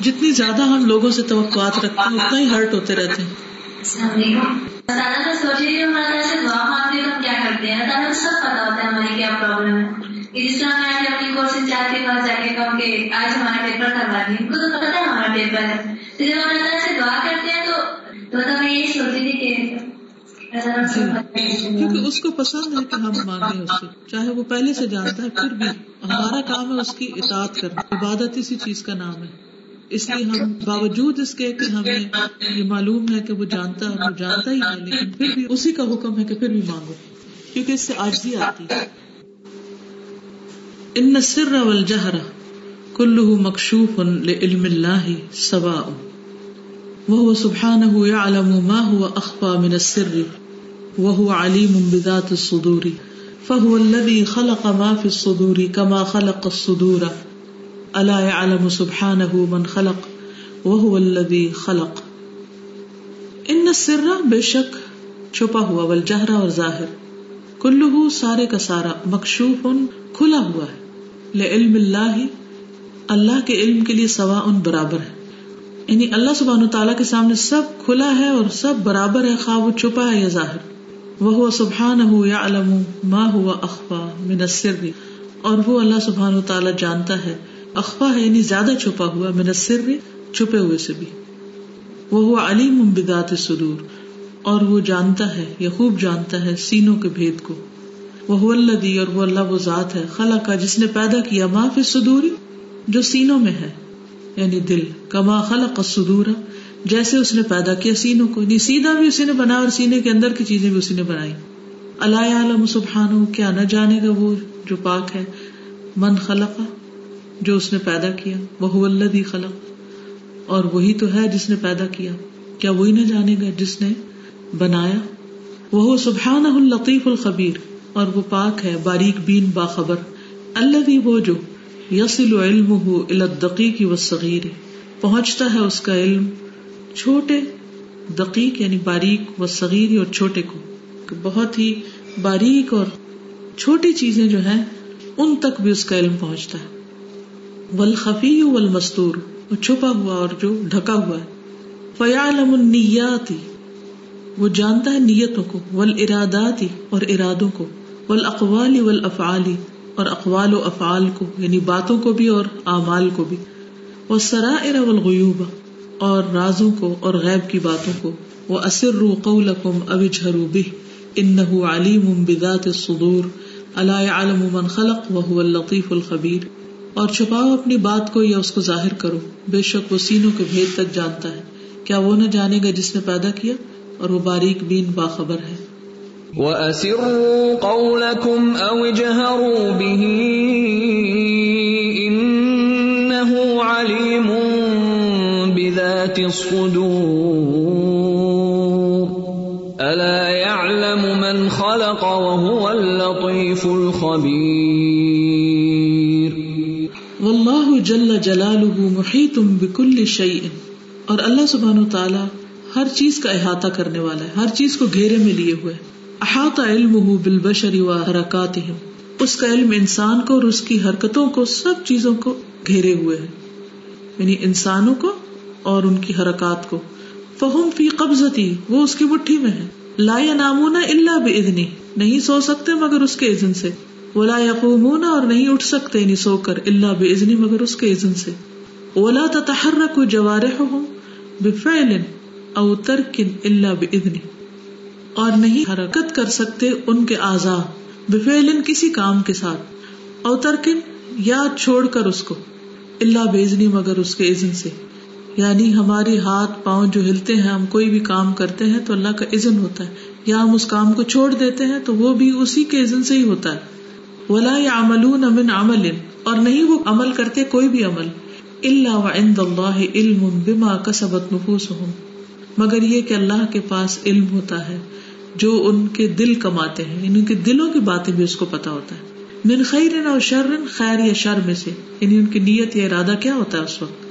جتنی زیادہ ہم لوگوں سے توقعات رکھتے ہیں، اتنا ہی ہرٹ ہوتے رہتے ہیں۔ السلام علیکم تعالیٰ کو سوچے کہ ہم اللہ سے دعا مانگتے ہیں ہم کیا کرتے ہیں؟ اللہ کو سب پتا ہوتا ہے ہماری کیا پرابلم ہے۔ کہ جس طرح میں آج اپنی کورسز چار کے پاس جا کے کہوں کہ آج ہمارا پیپر کروا دیں۔ ان کو تو پتا ہے ہمارا پیپر ہے۔ تو جب ہم اللہ سے دعا کرتے ہیں تو تو مطلب میں یہی سوچتی تھی کہ کو ہے کیونکہ اس کو پسند ہے کہ ہم مانگیں اس سے چاہے وہ پہلے سے جانتا ہے پھر بھی ہمارا کام ہے اس کی اطاعت کرنا عبادت اسی چیز کا نام ہے۔ اس لیے ہم باوجود اس کے کہ ہمیں یہ معلوم ہے کہ وہ جانتا ہے، وہ جانتا ہی ہے، لیکن پھر بھی اسی کا حکم ہے کہ پھر بھی مانگو، کیونکہ اس سے آجزی آتی ہے۔ ان السر والجہر كله مكشوف لعلم الله سواء۔ وهو سبحانه يعلم ما هو أخفى من السر وهو عليم بذات الصدور۔ فهو الذي خلق ما في الصدور كما خلق الصدور۔ ألا يعلم سبحانه من خلق وهو الذي خلق. ان السر بے شک چھپا ہوا، والجہر اور ظاہر کلہ سارے کا سارا مکشوف کھلا ہوا ہے۔ لعلم اللہ اللہ کے علم کے لیے سوا ان برابر ہے۔ یعنی اللہ سبحانہ تعالیٰ کے سامنے سب کھلا ہے اور سب برابر ہے خواہ وہ چھپا ہے یا ظاہر۔ وہ سبحان ہو یا علم ما ہوا اخوا من السر۔ اور وہ اللہ سبحانہ تعالیٰ جانتا ہے۔ اخوا ہے یعنی زیادہ چھپا ہوا، من السر، چھپے ہوئے سے بھی۔ وہ علیم بذات صدور اور وہ جانتا ہے، یا خوب جانتا ہے، سینوں کے بھید کو۔ وہ اللہ دی اور وہ اللہ، وہ ذات ہے خلا کا جس نے پیدا کیا، ما فی صدوری جو سینوں میں ہے۔ یعنی دل، کما خلق الصدور، جیسے اس نے پیدا کیا سینوں کو۔ نہیں سیدھا بھی اسی نے بنا اور سینے کے اندر کی چیزیں بھی اسی نے بنائی۔ اللہ عالم سبحان کیا نہ جانے گا وہ جو پاک ہے۔ من خلق جو اس نے پیدا کیا وہ اللہ خلق۔ اور وہی تو ہے جس نے پیدا کیا۔ کیا وہی نہ جانے گا جس نے بنایا؟ وہ سبحان الطیف الخبیر۔ اور وہ پاک ہے، باریک بین باخبر۔ اللہ بھی وہ جو یسل علم ہو الدقیق و صغیر پہنچتا ہے اس کا علم چھوٹے دقیق یعنی باریک و صغیر اور چھوٹے کو۔ بہت ہی باریک اور چھوٹی چیزیں جو ہیں، ان تک بھی اس کا علم پہنچتا ہے۔ ولخفی والمستور چھپا ہوا اور جو ڈھکا ہوا ہے۔ فیالم النیاتی، وہ جانتا ہے نیتوں کو، والاراداتی اور ارادوں کو ول اقوال افعالی اور اقوال و افعال کو یعنی باتوں کو بھی اور اعمال کو بھی۔ وہ سرائر والغیوب اور رازوں کو اور غیب کی باتوں کو۔ وہ اسر قولکم اوجھروا به انه علیم بذات الصدور، الا يعلم من خلق وهو اللطيف الخبیر۔ اور چھپاؤ اپنی بات کو یا اس کو ظاہر کرو۔ بے شک وہ سینوں کے بھید تک جانتا ہے۔ کیا وہ نہ جانے گا جس نے پیدا کیا؟ اور وہ باریک بین باخبر ہے۔ وَأَسِرُّوا قَوْلَكُمْ أَوْ اجْهَرُوا بِهِ إِنَّهُ عَلِيمٌ بِذَاتِ الصُّدُورِ أَلَا يَعْلَمُ مَنْ خَلَقَ وَهُوَ اللَّطِيفُ الْخَبِيرُ جل جلالہ محیط بکل شیء۔ اور اللہ سبحانہ وتعالی ہر چیز کا احاطہ کرنے والا ہے، ہر چیز کو گھیرے میں لیے ہوئے۔ احاطہ علم بالبشر و حرکات اس کا علم انسان کو اور اس کی حرکتوں کو، سب چیزوں کو گھیرے ہوئے ہے۔ یعنی انسانوں کو اور ان کی حرکات کو۔ فہم فی قبضتی، وہ اس کی مٹھی میں ہے لا نامون اللہ بزنی نہیں سو سکتے مگر اس کے عزن سے۔ ولا یقومون اور نہیں اٹھ سکتے نہیں سو کر اللہ بزنی مگر اس کے عزن سے۔ ولا تتحرک جوارحهم بفعل او ترکن اللہ بزنی اور نہیں حرکت کر سکتے ان کے اعضا بفعل کسی کام کے ساتھ او ترکن یا چھوڑ کر اس کو اللہ بزنی مگر اس کے عزن سے۔ یعنی ہمارے ہاتھ پاؤں جو ہلتے ہیں، ہم کوئی بھی کام کرتے ہیں تو اللہ کا عزن ہوتا ہے۔ یا ہم اس کام کو چھوڑ دیتے ہیں تو وہ بھی اسی کے عزن سے ہی ہوتا ہے۔ ولا یا من عمل اور نہیں وہ عمل کرتے کوئی بھی عمل اللہ وعند اللہ علم بما کسبت نفوسهم۔ مگر یہ کہ اللہ کے پاس علم ہوتا ہے جو ان کے دل کماتے ہیں یعنی ان کے دلوں کی باتیں بھی اس کو پتا ہوتا ہے۔ من خیر او شر خیر یا شر میں سے یعنی ان کی نیت یا ارادہ کیا ہوتا ہے اس وقت؟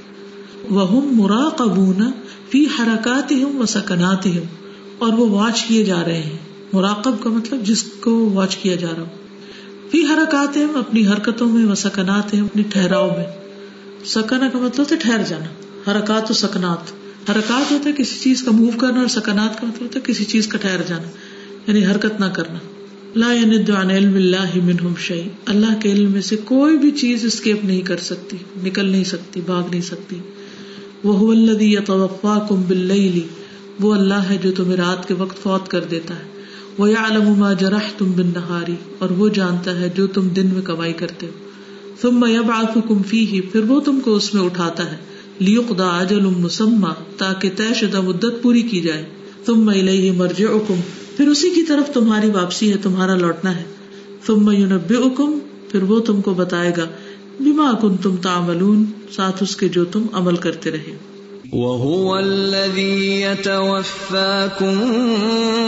وہم مراقبون فی حرکاتہم و سکناتہم اور وہ واچ کیے جا رہے ہیں۔ مراقب کا مطلب جس کو واچ کیا جا رہا ہو۔ فی حرکات اپنی حرکتوں میں و سکنات اپنی ٹھہراؤ میں۔ سکنا کا مطلب ہوتا ہے ٹھہر جانا۔ حرکات و سکنات۔ حرکات ہوتا ہے کسی چیز کا موو کرنا اور سکنات کا مطلب ہوتا ہے کسی چیز کا ٹھہر جانا۔ یعنی حرکت نہ کرنا۔ لا عن علم اللہ منہم شيء اللہ کے علم میں سے کوئی بھی چیز اسکیپ نہیں کر سکتی، نکل نہیں سکتی، بھاگ نہیں سکتی۔ وہ الذي يتوفاكم بالليل وہ اللہ ہے جو تمہیں رات کے وقت فوت کر دیتا ہے۔ وہ عالم ما جرح تم بن نہاری اور وہ جانتا ہے جو تم دن میں کمائی کرتے ہو۔ ثم يبعثكم فيه، پھر وہ تم کو اس میں اٹھاتا ہے۔ لیقضى اجل مسمى، تاکہ طے شدہ مدت پوری کی جائے۔ ثم الیہ مرجعکم پھر اسی کی طرف تمہاری واپسی ہے، تمہارا لوٹنا ہے۔ ثم ينبئکم پھر وہ تم کو بتائے گا، بما کنتم تعملون، ساتھ اس کے جو تم عمل کرتے رہے۔ وهو الذي يتوفاكم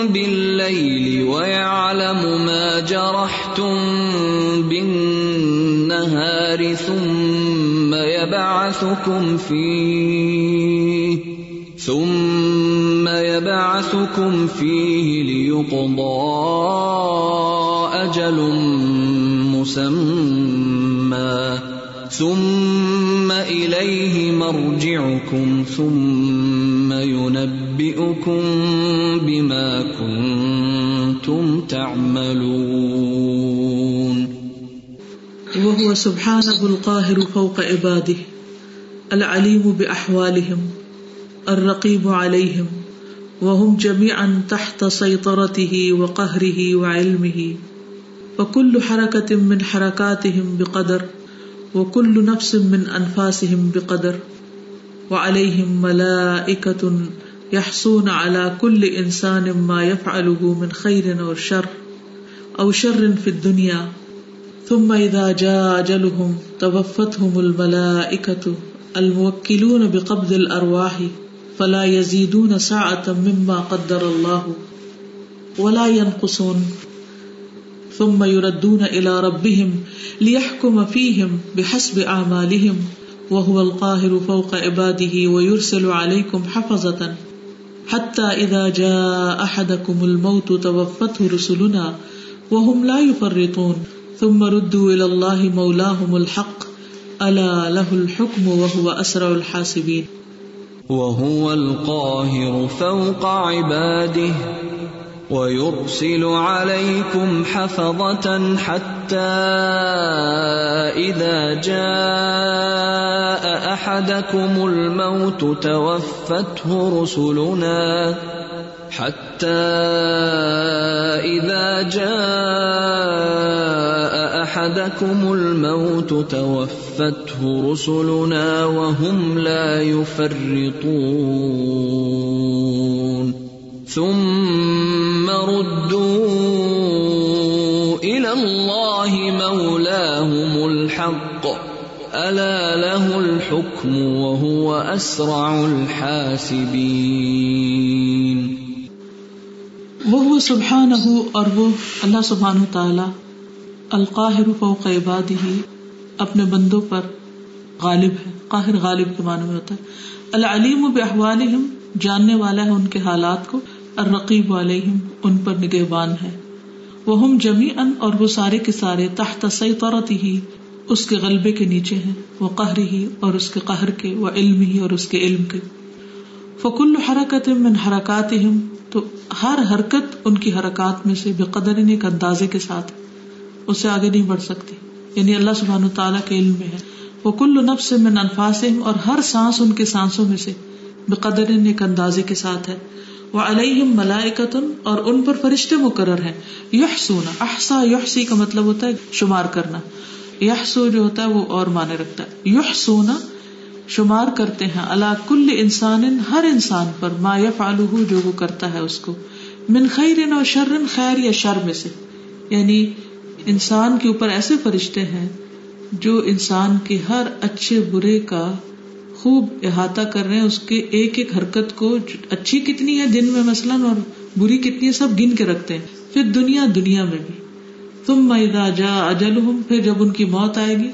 بالليل ويعلم ما جرحتم بالنهار ثم يبعثكم فيه ثم يبعثكم فيه ليقضى أجل مسمى ثم إليه مرجعكم ثم ينبئكم بما كنتم تعملون. وهو سبحانه القاهر فوق عباده، العليم بأحوالهم، الرقيب عليهم، وهم جميعا تحت سيطرته وقهره وعلمه. وكل حركة من حركاتهم بقدر، وكل نفس من انفاسهم بقدر. وعليهم ملائكة يحصون على كل إنسان ما يفعله من خير أو شر أو شر في الدنيا. ثم إذا جاء أجلهم توفتهم الملائكة الموكلون بقبض الأرواح فلا يزيدون ساعة مما قدر الله ولا ينقصون. ثم يردون إلى ربهم ليحكم فيهم بحسب أعمالهم. وهو القاهر فوق عباده ويرسل عليكم حفظة حتى إذا جاء أحدكم الموت توفته رسلنا وهم لا يفرطون. ثم ردوا إلى الله مولاهم الحق. ألا له الحكم وهو أسرع الحاسبين. وهو القاهر فوق عباده. ويرسل عليكم حفظة حتى إذا جاء أحدكم الموت توفته رسلنا حتى إذا جاء أحدكم الموت توفته رسلنا وهم لا يفرطون. ثم ردوا إلى الله مولاهم الحق. ألا له الحكم وهو أسرع الحاسبين. وہ سبحان اور وہ اللہ سبحان تعالی القاہر فوق عبادہ اپنے بندوں پر غالب ہے. قاہر غالب کے معنی میں ہوتا ہے. العلیم بأحوالہم، جاننے والا ہے ان کے حالات کو. الرقیب علیہم، ان پر نگہبان ہے۔ وہ ہم جمی ان اور وہ سارے کے سارے تحت سیطرت ہی اس کے غلبے کے نیچے ہیں، وہ قہر ہی اور اس کے قہر کے، وہ علم ہی، اور اس کے علم کے۔ فکل حرکت من حرکات تو ہر حرکت ان کی حرکات میں سے بے قدر ایک اندازے کے ساتھ، اس سے آگے نہیں بڑھ سکتی۔ یعنی اللہ سبحان تعالیٰ کے علم میں ہے۔ وہ کل نفس سے من انفاس اور ہر سانس ان کے سانسوں میں سے بے قدر ایک اندازے کے ساتھ ہے۔ وہ علیہم ملائکتن اور ان پر فرشتے مقرر ہیں۔ یح سونا احسا یحسی کا مطلب ہوتا ہے شمار کرنا۔ یحسو جو ہوتا ہے وہ اور معنی رکھتا ہے۔ یح سونا شمار کرتے ہیں۔ اللہ کل انسان ہر انسان پر ما یفعلہ، جو وہ کرتا ہے اس کو۔ من خیر و شر خیر یا شر میں سے۔ یعنی انسان کے اوپر ایسے فرشتے ہیں جو انسان کے ہر اچھے، برے کا خوب احاطہ کر رہے ہیں، اس کے ایک ایک حرکت کو اچھی کتنی ہے دن میں مثلاً اور بری کتنی ہے، سب گن کے رکھتے ہیں۔ پھر دنیا دنیا میں بھی۔ تم میدا جا اجل پھر جب ان کی موت آئے گی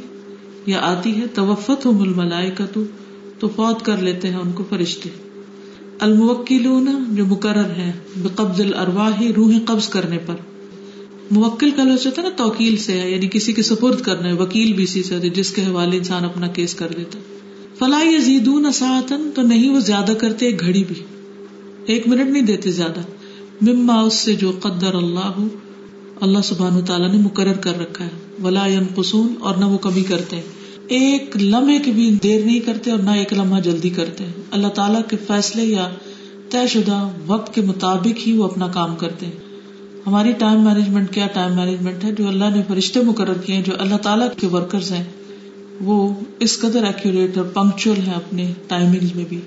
یا آتی ہے توفت ہوں ملائے کا تو فوت کر لیتے ہیں ان کو فرشتے۔ الموکلون جو مقرر ہے بقبض الارواح، روحیں قبض کرنے پر۔ موکل کا لفظ ہوتا ہے نا، توکیل سے ہے یعنی کسی کے سپرد کرنا ہے وکیل بھی اسی سے جس کے حوالے انسان اپنا کیس کر دیتا فلاح یزیدون ساعتن تو نہیں وہ زیادہ کرتے ایک گھڑی بھی۔ ایک منٹ نہیں دیتے زیادہ۔ مما اس سے جو قدر اللہ اللہ سبحان تعالیٰ نے مقرر کر رکھا ہے۔ ولا قسون اور نہ وہ کمی کرتے۔ ہیں ایک لمحے کی بھی دیر نہیں کرتے اور نہ ایک لمحہ جلدی کرتے۔ ہیں اللہ تعالیٰ کے فیصلے یا طے شدہ وقت کے مطابق ہی وہ اپنا کام کرتے۔ ہیں ہماری ٹائم مینجمنٹ کیا ٹائم مینجمنٹ ہے؟ جو اللہ نے فرشتے مقرر کیے ہیں، جو اللہ تعالیٰ کے ورکرز ہیں۔ وہ اس قدر ایکوریٹ اور پنکچل ہے اپنے ٹائمنگ میں بھی۔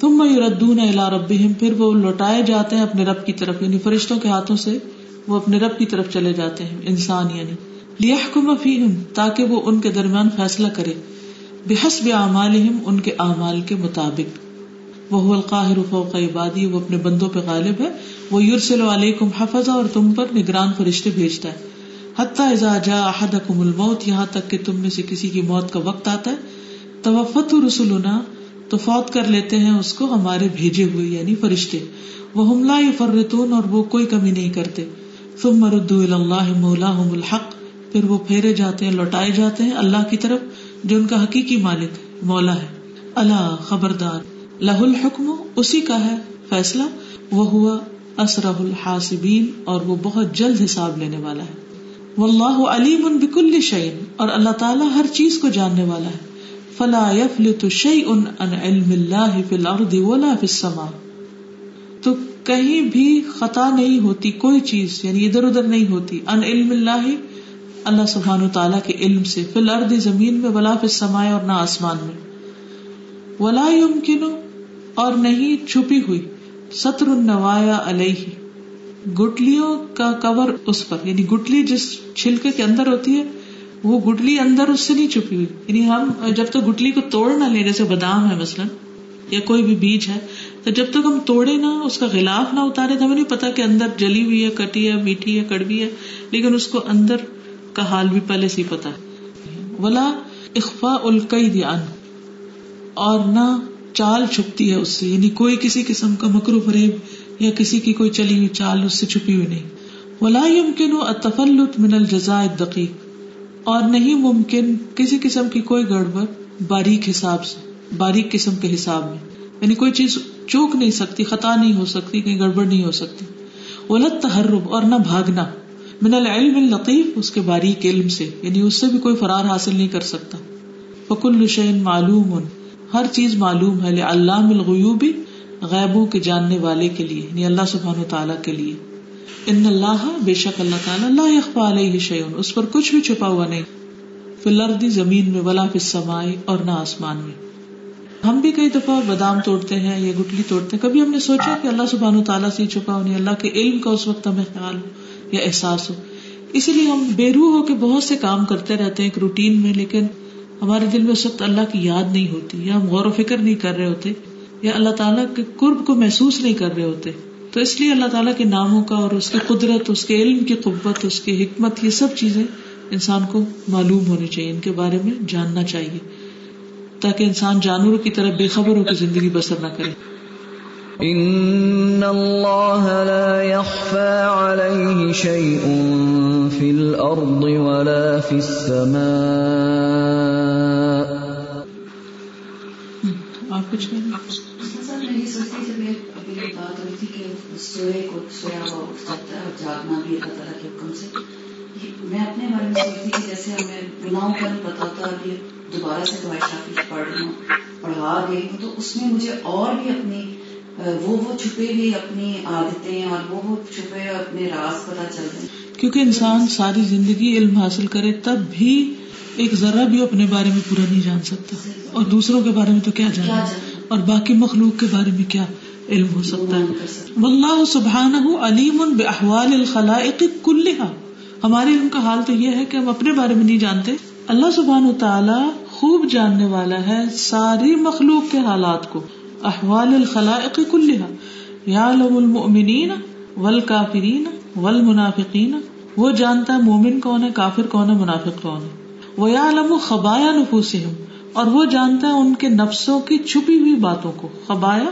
تم میں ردون الا رب پھر وہ لوٹائے جاتے ہیں اپنے رب کی طرف یعنی فرشتوں کے ہاتھوں سے وہ اپنے رب کی طرف چلے جاتے ہیں، انسان یعنی۔ لیا فیہم تاکہ وہ ان کے درمیان فیصلہ کرے۔ بحسب اعمالہم ان کے اعمال کے مطابق۔ وہ القاہر فوق عبادی وہ اپنے بندوں پہ غالب ہے۔ وہ یورسل علیکم حفظہ اور تم پر نگران فرشتے بھیجتا ہے۔ حتیٰ اذا جا احدکم الموت، یہاں تک کہ تم میں سے کسی کی موت کا وقت آتا ہے، توفت رسولنا تو فوت کر لیتے ہیں اس کو ہمارے بھیجے ہوئے یعنی فرشتے۔ وہ حملہ فرتون اور وہ کوئی کمی نہیں کرتے۔ ثم مردو اللہ مولاہم الحق، پھر وہ پھیرے جاتے ہیں، لوٹائے جاتے ہیں اللہ کی طرف، جو ان کا حقیقی مالک، مولا ہے۔ اللہ خبردار، لہ الحکم، اسی کا ہے فیصلہ۔ وہ ہوا اسرح الحاسبین، اور وہ بہت جلد حساب لینے والا ہے۔ واللہ علیم بکل شعین اور اللہ تعالیٰ ہر چیز کو جاننے والا ہے۔ فلا یفلت شیء عن علم اللہ فی الارض ولا فی السماء۔ تو کہیں بھی خطا نہیں ہوتی، کوئی چیز یعنی ادھر ادھر نہیں ہوتی۔ ان علم اللہ اللہ سبحان و تعالیٰ کے علم سے۔ فی الارض زمین میں، ولا فی السماء اور نہ آسمان میں۔ ولا يمكن اور نہیں چھپی ہوئی سطر النوایا علیہ۔ گٹلیوں کا کور اس پر یعنی گٹلی جس چھلکے کے اندر ہوتی ہے، وہ گٹلی اندر اس سے نہیں چھپی ہوئی۔ یعنی ہم جب تک گٹلی کو توڑ نہ لیں، جیسے بادام ہے مثلاً، یا کوئی بھی بیج ہے، تو جب تک ہم توڑے نہ، اس کا غلاف نہ اتارے تو ہمیں نہیں پتا کہ اندر جلی ہوئی ہے، کٹی ہے، میٹھی ہے، کڑوی ہے، لیکن اس کو اندر کا حال بھی پہلے سے پتا ہے۔ ولا اخفا القئی دیا اور نہ چال چھپتی ہے اس سے یعنی کوئی کسی قسم کا مکرو فریب یا کسی کی کوئی چلی ہوئی چال اس سے چھپی ہوئی نہیں۔ ولا يمكن التفلت من الجزاء الدقيق۔ اور نہیں ممکن کسی قسم کی کوئی گڑبڑ باریک حساب سے، باریک قسم کے حساب میں۔ یعنی کوئی چیز چوک نہیں سکتی، خطا نہیں ہو سکتی، کہیں گڑبڑ نہیں ہو سکتی۔ ولت تحرب اور نہ بھاگنا۔ من العلم اللطیف اس کے باریک علم سے۔ یعنی اس سے بھی کوئی فرار حاصل نہیں کر سکتا۔ فکل شعین معلوم۔ ہر چیز معلوم ہے علام الغیوبی غیبوں کے جاننے والے کے لیے یعنی اللہ سبحان و تعالیٰ کے لیے۔ ان اللہ، بے شک اللہ تعالیٰ اللہ یخفا علیہ شیون اس پر کچھ بھی چھپا ہوا نہیں۔ فی الارض، زمین میں، ولا فی السماء اور نہ آسمان میں۔ ہم بھی کئی دفعہ بادام توڑتے ہیں یا گٹلی توڑتے ہیں۔ کبھی ہم نے سوچا کہ اللہ سبحان و تعالیٰ سے چھپا نہیں یعنی اللہ کے علم کا اس وقت ہمیں خیال ہو یا احساس ہو۔ اسی لیے ہم بے روح ہو کے بہت سے کام کرتے رہتے ہیں ایک روٹین میں، لیکن ہمارے دل میں اس وقت اللہ کی یاد نہیں ہوتی یا ہم غور و فکر نہیں کر رہے ہوتے۔ یا اللہ تعالیٰ کے قرب کو محسوس نہیں کر رہے ہوتے۔ تو اس لیے اللہ تعالیٰ کے ناموں کا اور اس کی قدرت اس کے علم کی قوت اس کی حکمت یہ سب چیزیں انسان کو معلوم ہونی چاہیے ان کے بارے میں جاننا چاہیے۔ تاکہ انسان جانوروں کی طرح بے خبر ہو کے زندگی بسر نہ کرے۔ ان اللہ لا يخفى عليه شيء في الارض ولا في السماء۔ آپ کچھ تھی کہ سوئے کو سویا ہوا اٹھ ہے اور جاگنا بھی اللہ تعالیٰ کے حکم سے میں اپنے بارے میں سوچتی کہ جیسے ہمیں گناہوں کا نہیں پتا تھا کہ دوبارہ سے شافی پڑھ رہی ہوں پڑھا گئی ہوں تو اس میں مجھے اور بھی اپنی وہ وہ چھپے ہوئی اپنی عادتیں اور وہ وہ چھپے اپنے راز پتا چل رہے کیونکہ انسان ساری زندگی علم حاصل کرے تب بھی ایک ذرا بھی اپنے بارے میں پورا نہیں جان سکتا۔ اور دوسروں کے بارے میں تو کیا جانا اور باقی مخلوق کے بارے میں کیا؟ علم ہو سکتا ہے۔ واللہ سبحانہ علیم باحوال الخلائق کلہا۔ ہمارے علم کا حال تو یہ ہے کہ ہم اپنے بارے میں نہیں جانتے۔ اللہ سبحانہ تعالی خوب جاننے والا ہے ساری مخلوق کے حالات کو۔ احوال الخلائق کلہا۔ یعلم المؤمنین والکافرین والمنافقین۔ وہ جانتا ہے مومن کون ہے، کافر کون ہے، منافق کون ہے۔ وہ یعلم خبایا نفوسہم۔ اور وہ جانتا ہے ان کے نفسوں کی چھپی ہوئی باتوں کو۔ خبایا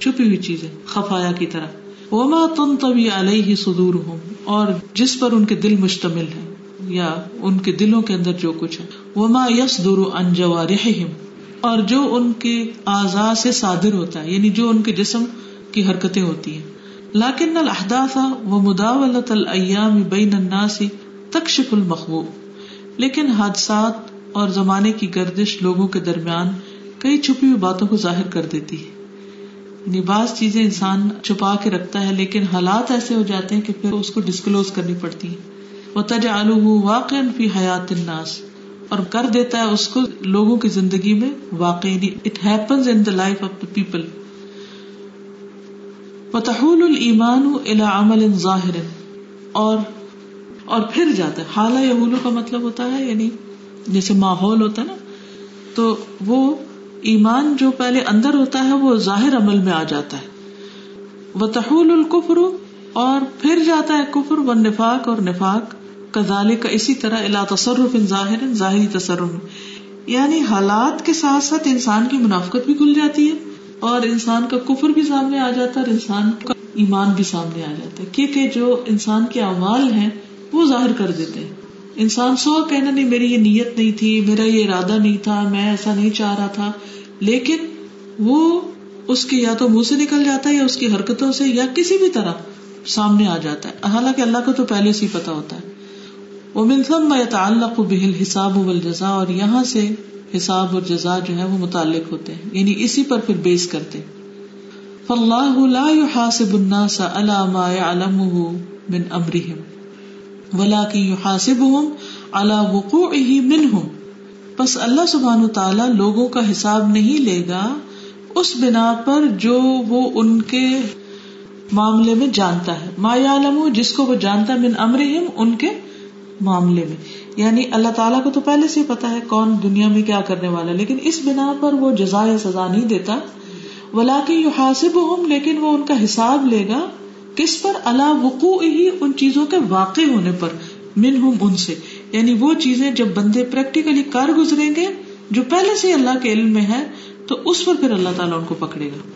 چھپی ہوئی چیزیں خفایا کی طرح۔ وما تنطوی علیہ صدورہم اور جس پر ان کے دل مشتمل ہے یا ان کے دلوں کے اندر جو کچھ ہے۔ وما يصدر عن جوارحہم اور جو ان کے اعضاء سے صادر ہوتا ہے یعنی جو ان کے جسم کی حرکتیں ہوتی ہیں۔ لیکن الاحداث ومداولۃ الايام بین الناس تکشف المخبوء لیکن حادثات اور زمانے کی گردش لوگوں کے درمیان کئی چھپی ہوئی باتوں کو ظاہر کر دیتی ہے۔ یعنی بعض چیزیں انسان چھپا کے رکھتا ہے، لیکن حالات ایسے ہو جاتے ہیں کہ پھر اس کو ڈسکلوز کرنی پڑتی ہے وہ تجالو واقع فی حیات الناس۔ اور کر دیتا ہے اس کو لوگوں کی زندگی میں واقعی۔ It happens in the life of the people وتحول الایمان الى عمل ظاہر اور اور پھر جاتا ہے۔ حالہ یہولو کا مطلب ہوتا ہے یعنی جیسے ماحول ہوتا ہے نا، تو وہ ایمان جو پہلے اندر ہوتا ہے وہ ظاہر عمل میں آ جاتا ہے۔ وہ تحول القفر اور پھر جاتا ہے کفر و نفاق اور نفاق۔ کزال کا اسی طرح الا تصرف ان ظاہر، ظاہری تصرف۔ یعنی حالات کے ساتھ ساتھ انسان کی منافقت بھی کھل جاتی ہے اور انسان کا کفر بھی سامنے آ جاتا ہے اور انسان کا ایمان بھی سامنے آ جاتا ہے۔ کیونکہ جو انسان کے اعمال ہیں وہ ظاہر کر دیتے ہیں۔ انسان سو کہنا نہیں، میری یہ نیت نہیں تھی، میرا یہ ارادہ نہیں تھا، میں ایسا نہیں چاہ رہا تھا۔ لیکن وہ اس کے یا تو منہ سے نکل جاتا ہے یا اس کی حرکتوں سے یا کسی بھی طرح سامنے آ جاتا ہے۔ حالانکہ اللہ کو تو پہلے سے ہی پتا ہوتا ہے۔ وہ منسم میں تعلق بہل حساب والجزا اور یہاں سے حساب اور جزا جو ہے وہ متعلق ہوتے ہیں۔ یعنی اسی پر پھر بیس کرتے فاللہ لا يحاسب الناس على ما يعلمه من امرهم ولكن يحاسبهم على وقوعه منهم۔ بس اللہ سبحان و تعالیٰ لوگوں کا حساب نہیں لے گا اس بنا پر جو وہ ان کے معاملے میں جانتا ہے۔ ما عالم جس کو وہ جانتا ہے، من امرہم، ان کے معاملے میں۔ یعنی اللہ تعالیٰ کو تو پہلے سے پتا ہے کون دنیا میں کیا کرنے والا لیکن اس بنا پر وہ جزا یا سزا نہیں دیتا۔ ولا کے یو حاصب ہوں لیکن وہ ان کا حساب لے گا کس پر؟ اللہ وقوع ہی ان چیزوں کے واقع ہونے پر۔ من ہوں ان سے۔ یعنی وہ چیزیں جب بندے پریکٹیکلی کر گزریں گے، جو پہلے سے اللہ کے علم میں ہے، تو اس پر پھر اللہ تعالیٰ ان کو پکڑے گا۔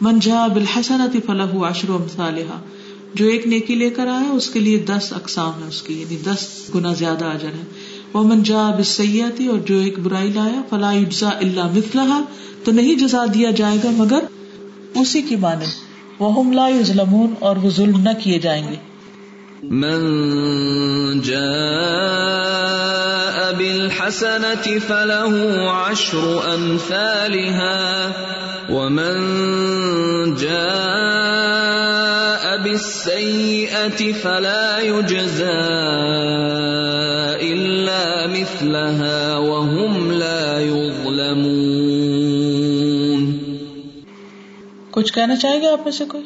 منجا بالحسنتی فلاح عشر صالحہ جو ایک نیکی لے کر آیا، اس کے لیے دس اقسام ہے اس کی یعنی دس گنا زیادہ اجر ہے وہ منجا بسیاتی اور جو ایک برائی لایا فلاح ابزا اللہ مثلا تو نہیں جزا دیا جائے گا مگر اسی کی مانے وہ لا ظلمون اور وہ ظلم نہ کیے جائیں گے۔ من جاء بالحسنة فله عشر أمثالها ومن جاء بالسيئة فلا يجزى إلا مثلها وهم لا يظلمون کچھ کہنا چاہے گا آپ میں سے کوئی؟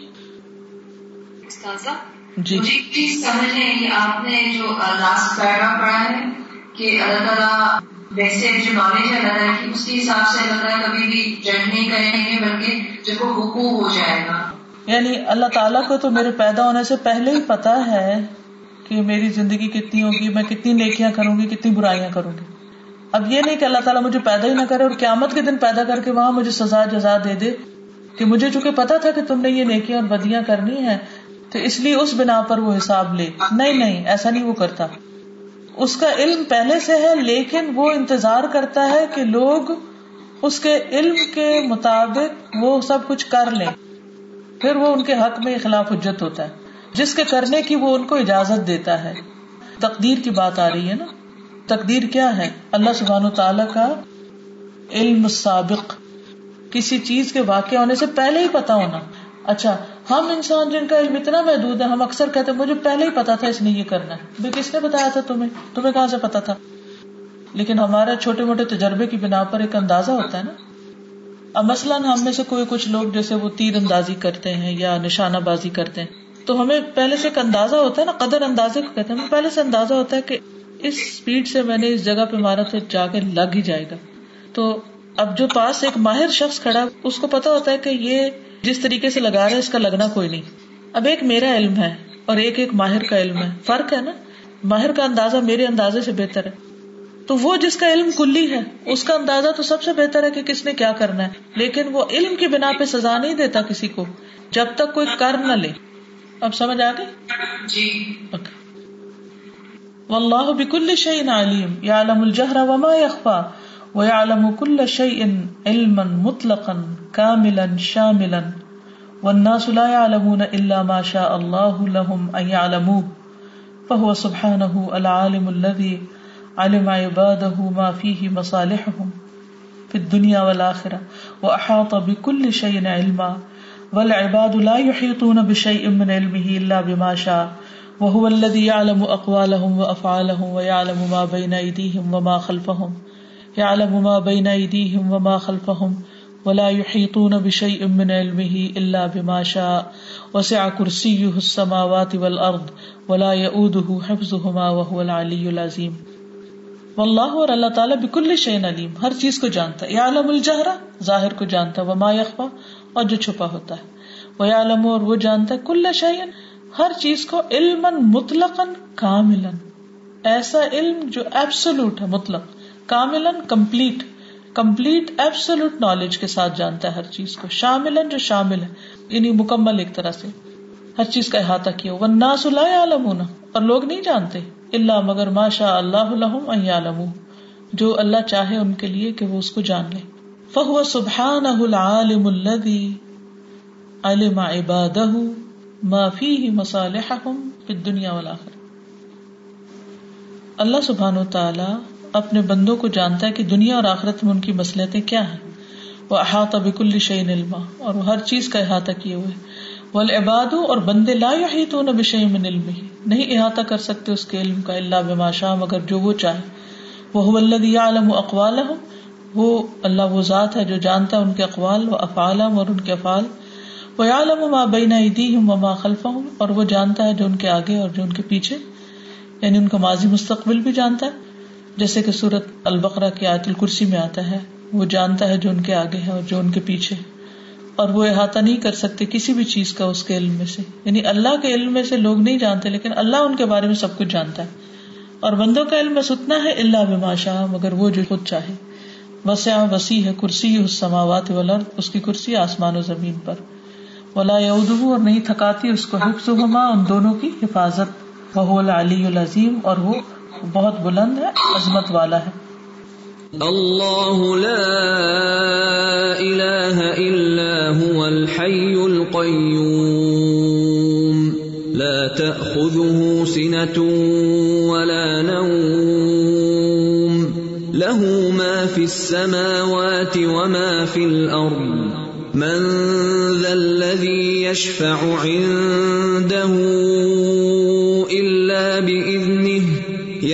جی۔ مجھے چیز سمجھ نہیں کہ آپ نے جو لاسٹ پیراگراف پڑھا ہے کہ اللہ تعالیٰ ویسے جو نالج ہے اللہ تعالیٰ کی اس کے حساب سے اللہ تعالیٰ کبھی بھی جج نہیں کریں گے بلکہ جب وہ حقوق ہو جائے گا۔ یعنی اللہ تعالیٰ کو تو میرے پیدا ہونے سے پہلے ہی پتا ہے کہ میری زندگی کتنی ہوگی میں کتنی نیکیاں کروں گی کتنی برائیاں کروں گی۔ اب یہ نہیں کہ اللہ تعالیٰ مجھے پیدا ہی نہ کرے اور قیامت کے دن پیدا کر کے وہاں مجھے سزا جزا دے دے کہ مجھے چونکہ پتا تھا کہ تم نے یہ نیکیاں اور بدیاں کرنی ہے تو اس لیے اس بنا پر وہ حساب لے۔ نہیں نہیں، ایسا نہیں وہ کرتا۔ اس کا علم پہلے سے ہے، لیکن وہ انتظار کرتا ہے کہ لوگ اس کے علم کے مطابق وہ سب کچھ کر لیں۔ پھر وہ ان کے حق میں خلاف حجت ہوتا ہے۔ جس کے کرنے کی وہ ان کو اجازت دیتا ہے۔ تقدیر کی بات آ رہی ہے نا۔ تقدیر کیا ہے؟ اللہ سبحان و تعالی کا علم سابق کسی چیز کے واقع ہونے سے پہلے ہی پتا ہونا۔ اچھا ہم انسان جن کا علم اتنا محدود ہے، ہم اکثر کہتے ہیں، مجھے پہلے ہی پتا تھا اس نے یہ کرنا ہے۔ بھائی، کس نے بتایا تھا تمہیں؟ تمہیں کہاں سے پتا تھا؟ لیکن ہمارے چھوٹے موٹے تجربے کی بنا پر ایک اندازہ ہوتا ہے نا۔ اب مثلاً ہم میں سے کوئی کچھ لوگ جیسے وہ تیر اندازی کرتے ہیں یا نشانہ بازی کرتے ہیں۔ تو ہمیں پہلے سے ایک اندازہ ہوتا ہے نا، قدر اندازے کو کہتے ہیں۔ ہمیں پہلے سے اندازہ ہوتا ہے کہ اس اسپیڈ سے میں نے اس جگہ پہ مارا تو جا کے لگ ہی جائے گا۔ تو اب جو پاس ایک ماہر شخص کھڑا اس کو پتا ہوتا ہے کہ یہ جس طریقے سے لگا رہا ہے اس کا لگنا کوئی نہیں۔ اب ایک میرا علم ہے اور ایک ایک ماہر کا علم ہے۔ فرق ہے نا؟ ماہر کا اندازہ میرے اندازے سے بہتر ہے۔ تو وہ جس کا علم کلی ہے اس کا اندازہ تو سب سے بہتر ہے کہ کس نے کیا کرنا ہے۔ لیکن وہ علم کی بنا پہ سزا نہیں دیتا کسی کو جب تک کوئی کر نہ لے۔ اب سمجھ آ گئی؟ جی۔ واللہ بکل شیء علیم یعلم الجہر وما یخفا۔ ويعلم كل شيء علما مطلقا كاملا شاملا والناس لا يعلمون الا ما شاء الله لهم ان يعلموه فهو سبحانه العالم الذي علم عباده ما فيه مصالحهم في الدنيا والآخرة وأحاط بكل شيء علما والعباد لا يحيطون بشيء من علمه إلا بما شاء وهو الذي يعلم أقوالهم وأفعالهم ويعلم ما بين أيديهم وما خلفهم يعلم ما بين أيديهم وما خلفهم ولا يحيطون بشيء من علمه إلا بما شاء. وسع كرسيه السماوات والأرض ولا يؤوده حفظهما وهو العلي العظيم. واللہ اور اللہ تعالیٰ بکل شعین علیم ہر چیز کو جانتا ہے. یا عالم الجہرا ظاہر کو جانتا ہے. وہ ما یخوا اور جو چھپا ہوتا ہے. وہ عالم اور وہ جانتا ہے کل شعین ہر چیز کو علم مطلق کامل ایسا علم جو ایبسولوٹ ہے، مطلق. کامل کمپلیٹ کمپلیٹ ایبسولوٹ نالج کے ساتھ جانتا ہے ہر چیز کو۔ شامل جو شامل ہے یعنی مکمل ایک طرح سے۔ ہر چیز کا احاطہ کیا۔ وہ ناس عالم ہونا اور لوگ نہیں جانتے۔ اللہ مگر ماشا اللہ الحم علم جو اللہ چاہے ان کے لیے کہ وہ اس کو جان لے۔ فہو سبحان العالم الذي علم عباده ما فيه مصالحهم في الدنيا والآخرة۔ اللہ سبحان و تعالی اپنے بندوں کو جانتا ہے کہ دنیا اور آخرت میں ان کی مسلطیں کیا ہیں۔ وہ احاطہ بکل شعین علما۔ اور وہ ہر چیز کا احاطہ کیے ہوئے والعباد اور بندے لا یحیطون بشیء من علمه۔ نہیں احاطہ کر سکتے اس کے علم کا اللہ بما شاء، مگر جو وہ چاہے۔ وہ الذی یعلم اقوالهم وہ اللہ وہ ذات ہے جو جانتا ہے ان کے اقوال و افعالم اور ان کے افعال۔ وہ عالم ما بین ایدیہم و ما خلفہم اور وہ جانتا ہے جو ان کے آگے اور جو ان کے پیچھے۔ یعنی ان کا ماضی مستقبل بھی جانتا ہے۔ جیسے کہ صورت البقرہ کی آیت الکرسی میں آتا ہے، وہ جانتا ہے جو ان کے آگے ہے اور جو ان کے پیچھے اور وہ احاطہ نہیں کر سکتے کسی بھی چیز کا اس کے علم میں سے۔ یعنی اللہ کے علم میں سے لوگ نہیں جانتے، لیکن اللہ ان کے بارے میں سب کچھ جانتا ہے۔ اور بندوں کا علم بس اتنا ہے اللہ بما شاہ، مگر وہ جو خود چاہے۔ بس وسیع ہے کرسی اس سماوات والارض، اس کی کرسی آسمان و زمین پر۔ ولا یعودہ اور نہیں تھکاتی اس کو حفظہما، ان دونوں کی حفاظت۔ وہ العلی العظیم، اور وہ بہت بلند ہے، عظمت والا ہے۔ اللہ لا الہ الا هو الحی القیوم۔ لا تأخذه سنة ولا نوم۔ له ما في السماوات وما في الأرض من ذا الذي يشفع عنده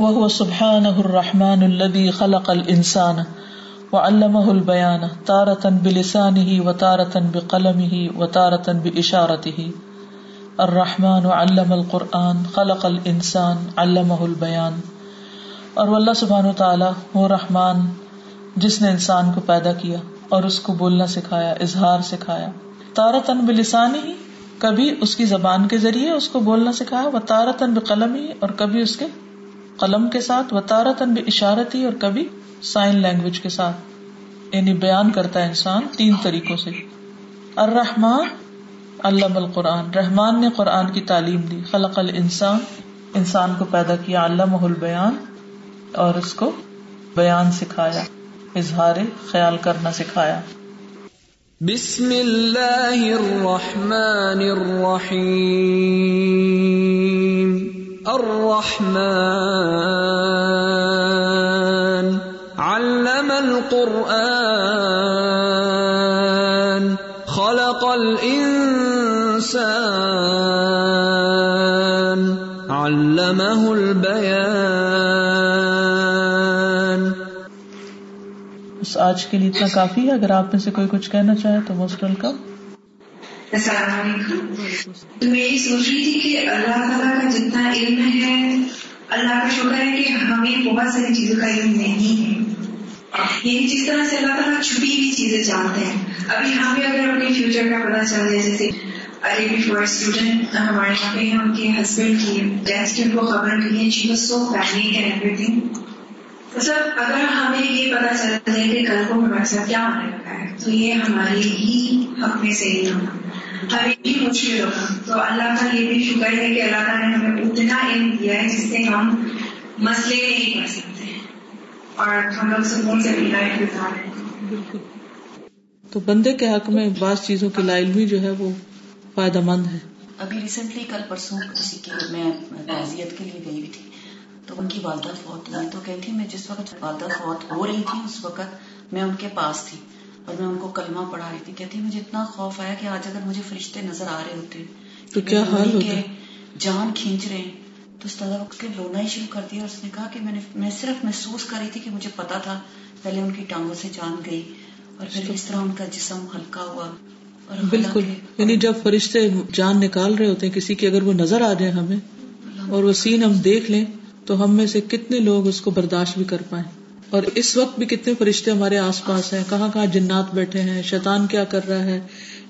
وهو سبحانه الرحمن الذي خلق الإنسان وعلمه البيان، تارة بلسانه وتارة بقلمه وتارة بإشارته. الرحمن علم القرآن، خلق الانسان علمه البیان اور اللہ سبحان و تعالیٰ وہ رحمان جس نے انسان کو پیدا کیا اور اس کو بولنا سکھایا، اظہار سکھایا. تارتن بلسان ہی کبھی اس کی زبان کے ذریعے اس کو بولنا سکھایا وہ تارتن بقلم ہی اور کبھی اس کے قلم کے ساتھ وہ تارتن بشارت ہی اور کبھی سائن لینگویج کے ساتھ۔ یعنی بیان کرتا ہے انسان تین طریقوں سے۔ الرحمان علم القرآن۔ رحمان نے قرآن کی تعلیم دی۔ خلق الانسان۔ انسان کو پیدا کیا۔ علم البیان اور اس کو بیان سکھایا۔ اظہار خیال کرنا سکھایا۔ بسم اللہ الرحمن الرحیم۔ الرحمن. علم القرآن. خلق الانسان علمه البیان بس آج کے لیے اتنا کافی ہے. اگر آپ میں سے کوئی کچھ کہنا چاہے تو موسٹ ویلکم السلام علیکم۔ تو میری سوچ رہی تھی کہ اللہ تعالیٰ کا جتنا علم ہے، اللہ کا شکر ہے کہ ہمیں بہت ساری چیزوں کا علم نہیں ہے۔ یعنی جس طرح سے اللہ تعالیٰ چھپی ہوئی چیزیں جانتے ہیں۔ ابھی ہمیں اگر اپنے فیوچر کا پتا چل جائے، جیسے ابھی فور اسٹوڈینٹ ہمارے یہاں پہ ان کے ہسبینڈ کی ڈیتھ کی ان کو خبر ملی ہے she was so panic and everything sir اگر ہمیں یہ پتا چل جائے کہ کل کو ہمارے ساتھ کیا ہونے لگا ہے، تو یہ ہمارے ہی حق میں سے ہونا۔ ہمیں بھی مشکل ہوگا تو اللہ کا یہ بھی شکر ہے کہ اللہ تعالیٰ نے ہمیں اتنا علم دیا ہے جس سے ہم مسئلے نہیں کر سکتے۔ اور ہم لوگ سکون سے اپنی لائف گزار رہے ہیں تو بندے کے حق میں بعض چیزوں کی لا علمی جو ہے وہ فائدہ مند ہے ابھی ریسنٹلی کل پرسوں کسی کے میں تعزیت کے لیے گئی ہوئی تھی۔ تو ان کی والدہ فوت ہوئی۔ تو کہتی میں جس وقت والدہ فوت ہو رہی تھی اس وقت میں ان کے پاس تھی۔ اور میں ان کو کلمہ پڑھا رہی تھی کہتی مجھے اتنا خوف آیا کہ آج اگر مجھے فرشتے نظر آ رہے ہوتے تو کیا حال ہوتا؟ جان کھینچ رہے ہیں۔ تو اس طرح اس کے رونا ہی شروع کر دیا اور اس نے کہا کہ میں نے میں صرف محسوس کر رہی تھی کہ مجھے پتا تھا پہلے ان کی ٹانگوں سے جان گئی اور پھر اس طرح ان کا جسم ہلکا ہوا اور بالکل یعنی جب فرشتے جان نکال رہے ہوتے ہیں کسی کی اگر وہ نظر آ جائے ہمیں اور وہ سین ہم دیکھ لیں تو ہم میں سے کتنے لوگ اس کو برداشت بھی کر پائیں۔ اور اس وقت بھی کتنے فرشتے ہمارے آس پاس ہیں؟ کہاں کہاں جنات بیٹھے ہیں؟ شیطان کیا کر رہا ہے؟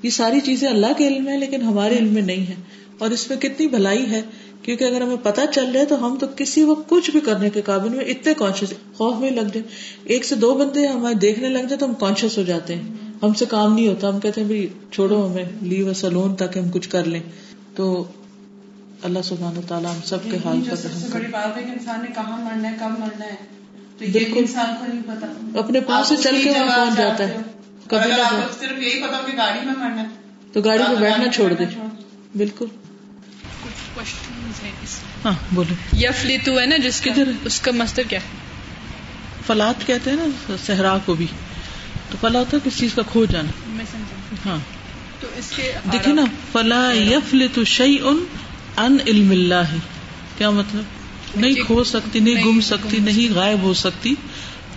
یہ ساری چیزیں اللہ کے علم ہے لیکن ہمارے علم میں نہیں ہے اور اس میں کتنی بھلائی ہے؟ کیونکہ اگر ہمیں پتا چل رہا ہے تو ہم تو کسی وقت کچھ بھی کرنے کے قابل میں اتنے کانشیس خوف میں لگ جائے ایک سے دو بندے ہمیں دیکھنے لگ جائے تو ہم کانشیس ہو جاتے ہیں۔ ہم سے کام نہیں ہوتا۔ ہم کہتے ہیں چھوڑو، ہمیں لیو اے سلون تاکہ ہم کچھ کر لیں۔ تو اللہ سبحانہ تعالیٰ ہم سب کے حال پر سب سے بڑی بات ہے کہ انسان نے کہاں مرنا ہے، کب مرنا ہے۔ تو یہ انسان کو نہیں پتا۔ اپنے پاس سے چل کے وہاں پہنچ جاتا ہے۔ کبھی صرف یہی پتا کہ گاڑی میں مرنا ہے تو گاڑی پہ بیٹھنا چھوڑ دے بالکل۔ ہاں بولے یفلتو ہے نا جس کدھر؟ اس کا مستر کیا؟ فلات کہتے ہیں نا صحرا کو بھی۔ تو فلا ہوتا ہے کس چیز کا کھو جانا۔ میں سمجھا۔ ہاں۔ تو اس کے دیکھیں نا فلا یفلت شیء ان علم اللہ۔ کیا مطلب؟ نہیں کھو سکتی نہیں گم سکتی نہیں غائب ہو سکتی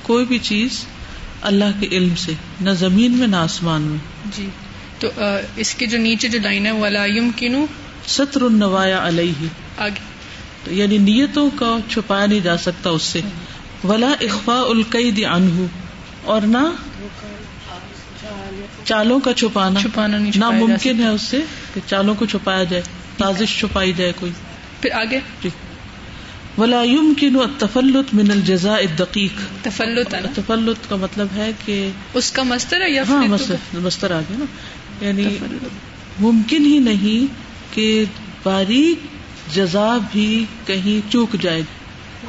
کوئی بھی چیز اللہ کے علم سے نہ زمین میں نہ آسمان میں۔ جی۔ تو اس کے جو نیچے جو لائن ہے ولا یمکنو ستر النوایا علیہ آگے۔ تو یعنی نیتوں کا چھپایا نہیں جا سکتا اس سے۔ ولا اخفاء القید عنہ اور نہ چالوں کا چھپانا۔ چھپانا نہیں ناممکن ہے اس سے کہ چالوں کو چھپایا جائے سازش چھپائی جائے کوئی۔ پھر آگے۔ ولا يمكن التفلت من الجزاء الدقيق. تفلت. ہے نا تفلت کا مطلب ہے کہ اس کا مستر ہے یا ہاں مستر مستر آ گیا نا۔ یعنی ممکن ہی نہیں کہ باریک جزا بھی کہیں چوک جائے۔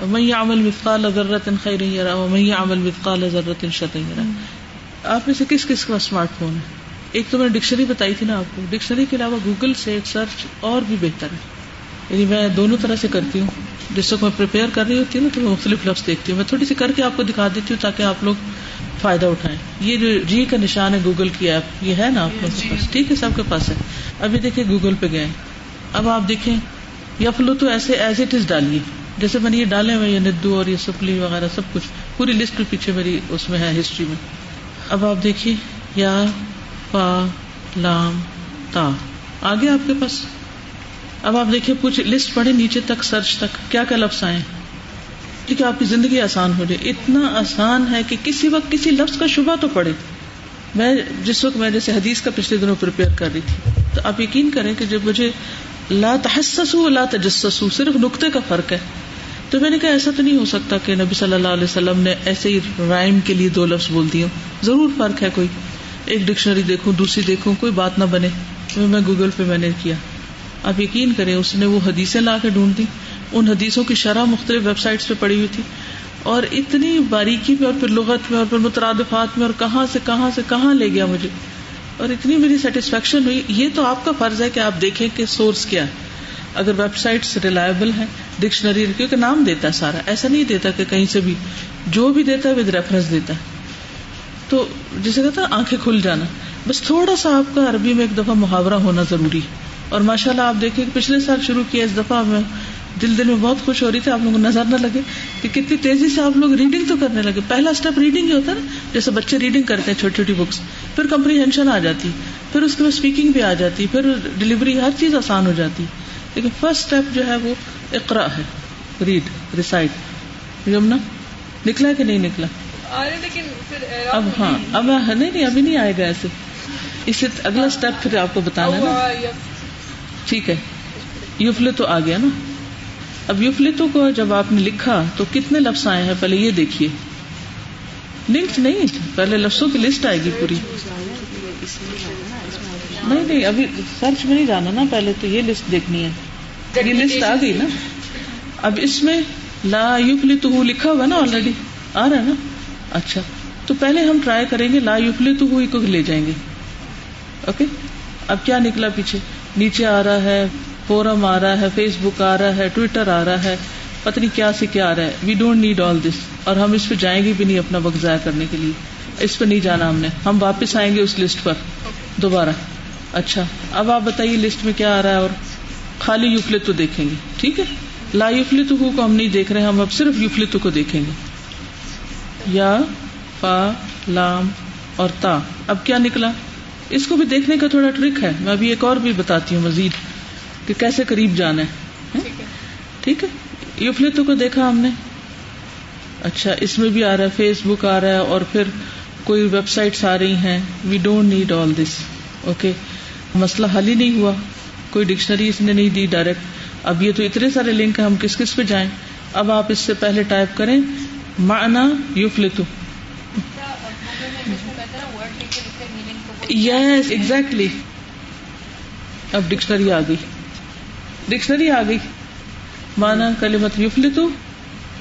ومن يعمل مثقال ذرة خيرا يره ومن يعمل مثقال ذرة شرا يره۔ آپ میں سے کس کس کا اسمارٹ فون ہے؟ ایک تو میں نے ڈکشنری بتائی تھی نا آپ کو۔ ڈکشنری کے علاوہ گوگل سے سرچ اور بھی بہتر ہے۔ یعنی میں دونوں طرح سے کرتی ہوں۔ جس وقت میں پریپیئر کر رہی ہوتی ہوں نا تو میں مختلف لفظ دیکھتی ہوں۔ میں تھوڑی سی کر کے آپ کو دکھا دیتی ہوں تاکہ آپ لوگ فائدہ اٹھائیں۔ یہ جو جی کا نشان ہے گوگل کی ایپ یہ ہے نا آپ کے پاس؟ ٹھیک ہے سب کے پاس ہے۔ ابھی دیکھیں گوگل پہ گئے۔ اب آپ دیکھیں یفلو تو ایسے ایز اٹ از ڈالیے۔ جیسے میں نے یہ ڈالے ہوئے یہ ندو اور یہ سپلی وغیرہ سب کچھ۔ پوری لسٹ پیچھے میری اس میں ہے ہسٹری میں۔ اب آپ دیکھیے یا پا لام تا۔ آگے آپ کے پاس؟ اب آپ دیکھیے، کچھ لسٹ پڑھے نیچے تک سرچ تک، کیا کیا لفظ آئے ٹھیک ہے آپ کی زندگی آسان ہو جائے۔ اتنا آسان ہے کہ کسی وقت کسی لفظ کا شبہ تو پڑے میں جس وقت میں جیسے حدیث کا پچھلے دنوں پریپیئر کر رہی تھی، تو آپ یقین کریں کہ جب مجھے لا تحسس لا تجسس صرف نقطے کا فرق ہے، تو میں نے کہا ایسا تو نہیں ہو سکتا کہ نبی صلی اللہ علیہ وسلم نے ایسے ہی رائم کے لیے دو لفظ بول دیے ضرور فرق ہے کوئی۔ ایک ڈکشنری دیکھوں، دوسری دیکھوں، کوئی بات نہ بنے۔ میں گوگل پہ میں نے کیا۔ آپ یقین کریں، اس نے وہ حدیثیں لا کے ڈھونڈ دی ان حدیثوں کی شرح مختلف ویب سائٹس پہ پڑی ہوئی تھی۔ اور اتنی باریکی میں اور پھر لغت میں اور پھر مترادفات میں اور کہاں سے کہاں سے کہاں لے گیا مجھے۔ اور اتنی میری سیٹسفیکشن ہوئی۔ یہ تو آپ کا فرض ہے کہ آپ دیکھیں کہ سورس کیا ہے۔ اگر ویب سائٹ ریلائبل ہے ڈکشنری کیونکہ نام دیتا ہے سارا۔ ایسا نہیں دیتا کہ کہیں سے بھی جو بھی دیتا ہے ود ریفرنس دیتا ہے۔ تو جسے کہتا ہے آنکھیں کھل جانا۔ بس تھوڑا سا آپ کا عربی میں ایک دفعہ محاورہ ہونا ضروری ہے۔ اور ماشاء اللہ آپ دیکھیں پچھلے سال شروع کیا اس دفعہ میں دل دل میں بہت خوش ہو رہی تھی آپ لوگوں کو نظر نہ لگے کہ کتنی تیزی سے آپ لوگ ریڈنگ تو کرنے لگے۔ پہلا اسٹیپ ریڈنگ ہی ہوتا ہے نا جیسے بچے ریڈنگ کرتے ہیں چھوٹی چھوٹی بکس پھر کمپریہنشن آ جاتی پھر اس کے بعد اسپیکنگ بھی آ جاتی پھر ڈلیوری ہر چیز آسان ہو جاتی۔ لیکن فرسٹ اسٹیپ جو ہے وہ اقرا ہے ریڈ ریسائٹ یمنا نکلا کہ نہیں نکلا؟ اب ہاں اب نہیں نہیں ابھی نہیں آئے گا ایسے۔ اس سے اگلا اسٹیپ پھر آپ کو بتانا ہے۔ ٹھیک ہے۔ یوفلے تو آ گیا نا۔ اب یوفلتو کو جب آپ نے لکھا تو کتنے لفظ آئے ہیں؟ پہلے یہ دیکھیے۔ لنک نہیں پہلے لفظوں کی لسٹ آئے گی پوری۔ نہیں نہیں، ابھی سرچ میں نہیں جانا نا۔ پہلے تو یہ لسٹ دیکھنی ہے۔ یہ لسٹ آ گئی نا۔ اب اس میں لا یوفلی تو لکھا ہوا نا آلریڈی آ رہا ہے نا۔ اچھا۔ تو پہلے ہم ٹرائی کریں گے لا یوفلی تو کو لے جائیں گے۔ اوکے اب کیا نکلا پیچھے؟ نیچے آ رہا ہے فورم آ رہا ہے فیس بک آ رہا ہے ٹویٹر آ رہا ہے۔ پتنی کیا سے کیا آ رہا ہے۔ وی ڈونٹ نیڈ آل دس اور ہم اس پہ جائیں گے بھی نہیں اپنا وقت ضائع کرنے کے لیے۔ اس پہ نہیں جانا ہم نے۔ ہم واپس آئیں گے اس لسٹ پر۔ دوبارہ۔ اچھا۔ اب آپ بتائیے لسٹ میں کیا آ رہا ہے اور خالی یوفلت تو دیکھیں گے۔ ٹھیک ہے۔ لا یوفلت کو ہم نہیں دیکھ رہے، ہم اب صرف یوفلت کو دیکھیں گے۔ یا، فا، لام اور تا۔ اب کیا نکلا؟ اس کو بھی دیکھنے کا تھوڑا ٹرک ہے۔ میں ابھی ایک اور بھی بتاتی ہوں مزید کہ کیسے قریب جانا ہے۔ ٹھیک ہے۔ یوفلتو کو دیکھا ہم نے؟ اچھا اس میں بھی آ رہا ہے فیس بک آ رہا ہے اور پھر کوئی ویب سائٹس آ رہی ہیں۔ We don't need all this okay مسئلہ حل ہی نہیں ہوا۔ کوئی ڈکشنری اس نے نہیں دی ڈائریکٹ۔ اب یہ تو اتنے سارے لنک ہیں ہم کس کس پہ جائیں؟ اب آپ اس سے پہلے ٹائپ کریں۔ مانا یوفلتو یس ایگزیکٹلی اب ڈکشنری آ گئی ڈکشنری آ گئی مانا کلمت یوفلتو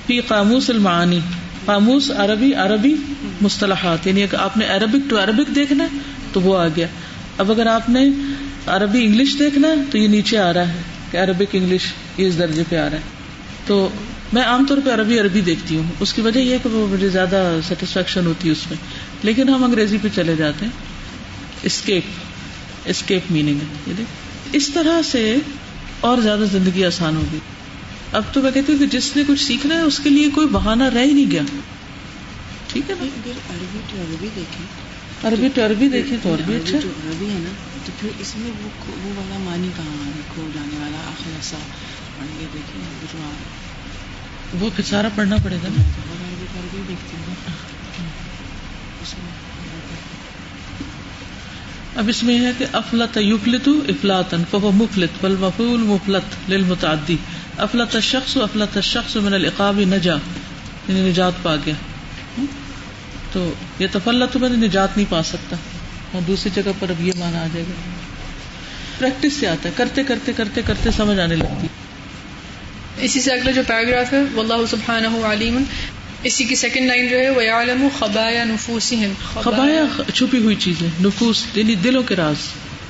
فی قاموس المعانی قاموس عربی عربی مصطلحات یعنی اگر آپ نے عربک ٹو عربک دیکھنا ہے تو وہ آ گیا اب اگر آپ نے عربی انگلش دیکھنا ہے تو یہ نیچے آ رہا ہے کہ عربک انگلش یہ اس درجے پہ آ رہا ہے تو میں عام طور پہ عربی عربی دیکھتی ہوں اس کی وجہ یہ کہ وہ مجھے زیادہ سیٹسفیکشن ہوتی ہے اس میں لیکن ہم انگریزی پہ چلے جاتے ہیں اسکیپ اسکیپ میننگ ہے اس طرح سے اور زیادہ زندگی آسان ہوگی. اب تو میں کہتی ہوں کہ جس نے کچھ سیکھنا ہے اس کے لیے کوئی بہانہ رہ ہی نہیں گیا. ٹھیک ہے نا؟ عربی ٹو عربی دیکھیں. عربی ٹو عربی دیکھیں تو عربی اچھا. عربی ہے نا تو پھر اس میں وہ وہ والا معنی کہاں کھو جانے والا آخر ایسا پڑھ کے دیکھیں وہ پھر سارا پڑھنا پڑے گا نا؟ عربی ٹو عربی دیکھتی ہوں. اب اس میں ہے کہ افلت یفلت افلاطن فهو مفلت والمفعول مفلت للمتعدی. افلت الشخص افلت الشخص من العقاب نجا یعنی نجات پا گیا. تو یہ تفلت میں نجات نہیں پا سکتا. اور دوسری جگہ پر اب یہ مانا آ جائے گا. پریکٹس سے آتا ہے، کرتے کرتے کرتے کرتے سمجھ آنے لگتی اسی سے اگلا جو پیراگراف ہے، واللہ سبحانہ علیم اسی کی سیکنڈ لائن جو ہے وہ عالم خبایا نفوسہم خبایا چھپی ہوئی چیزیں نفوس یعنی دلوں کے راز.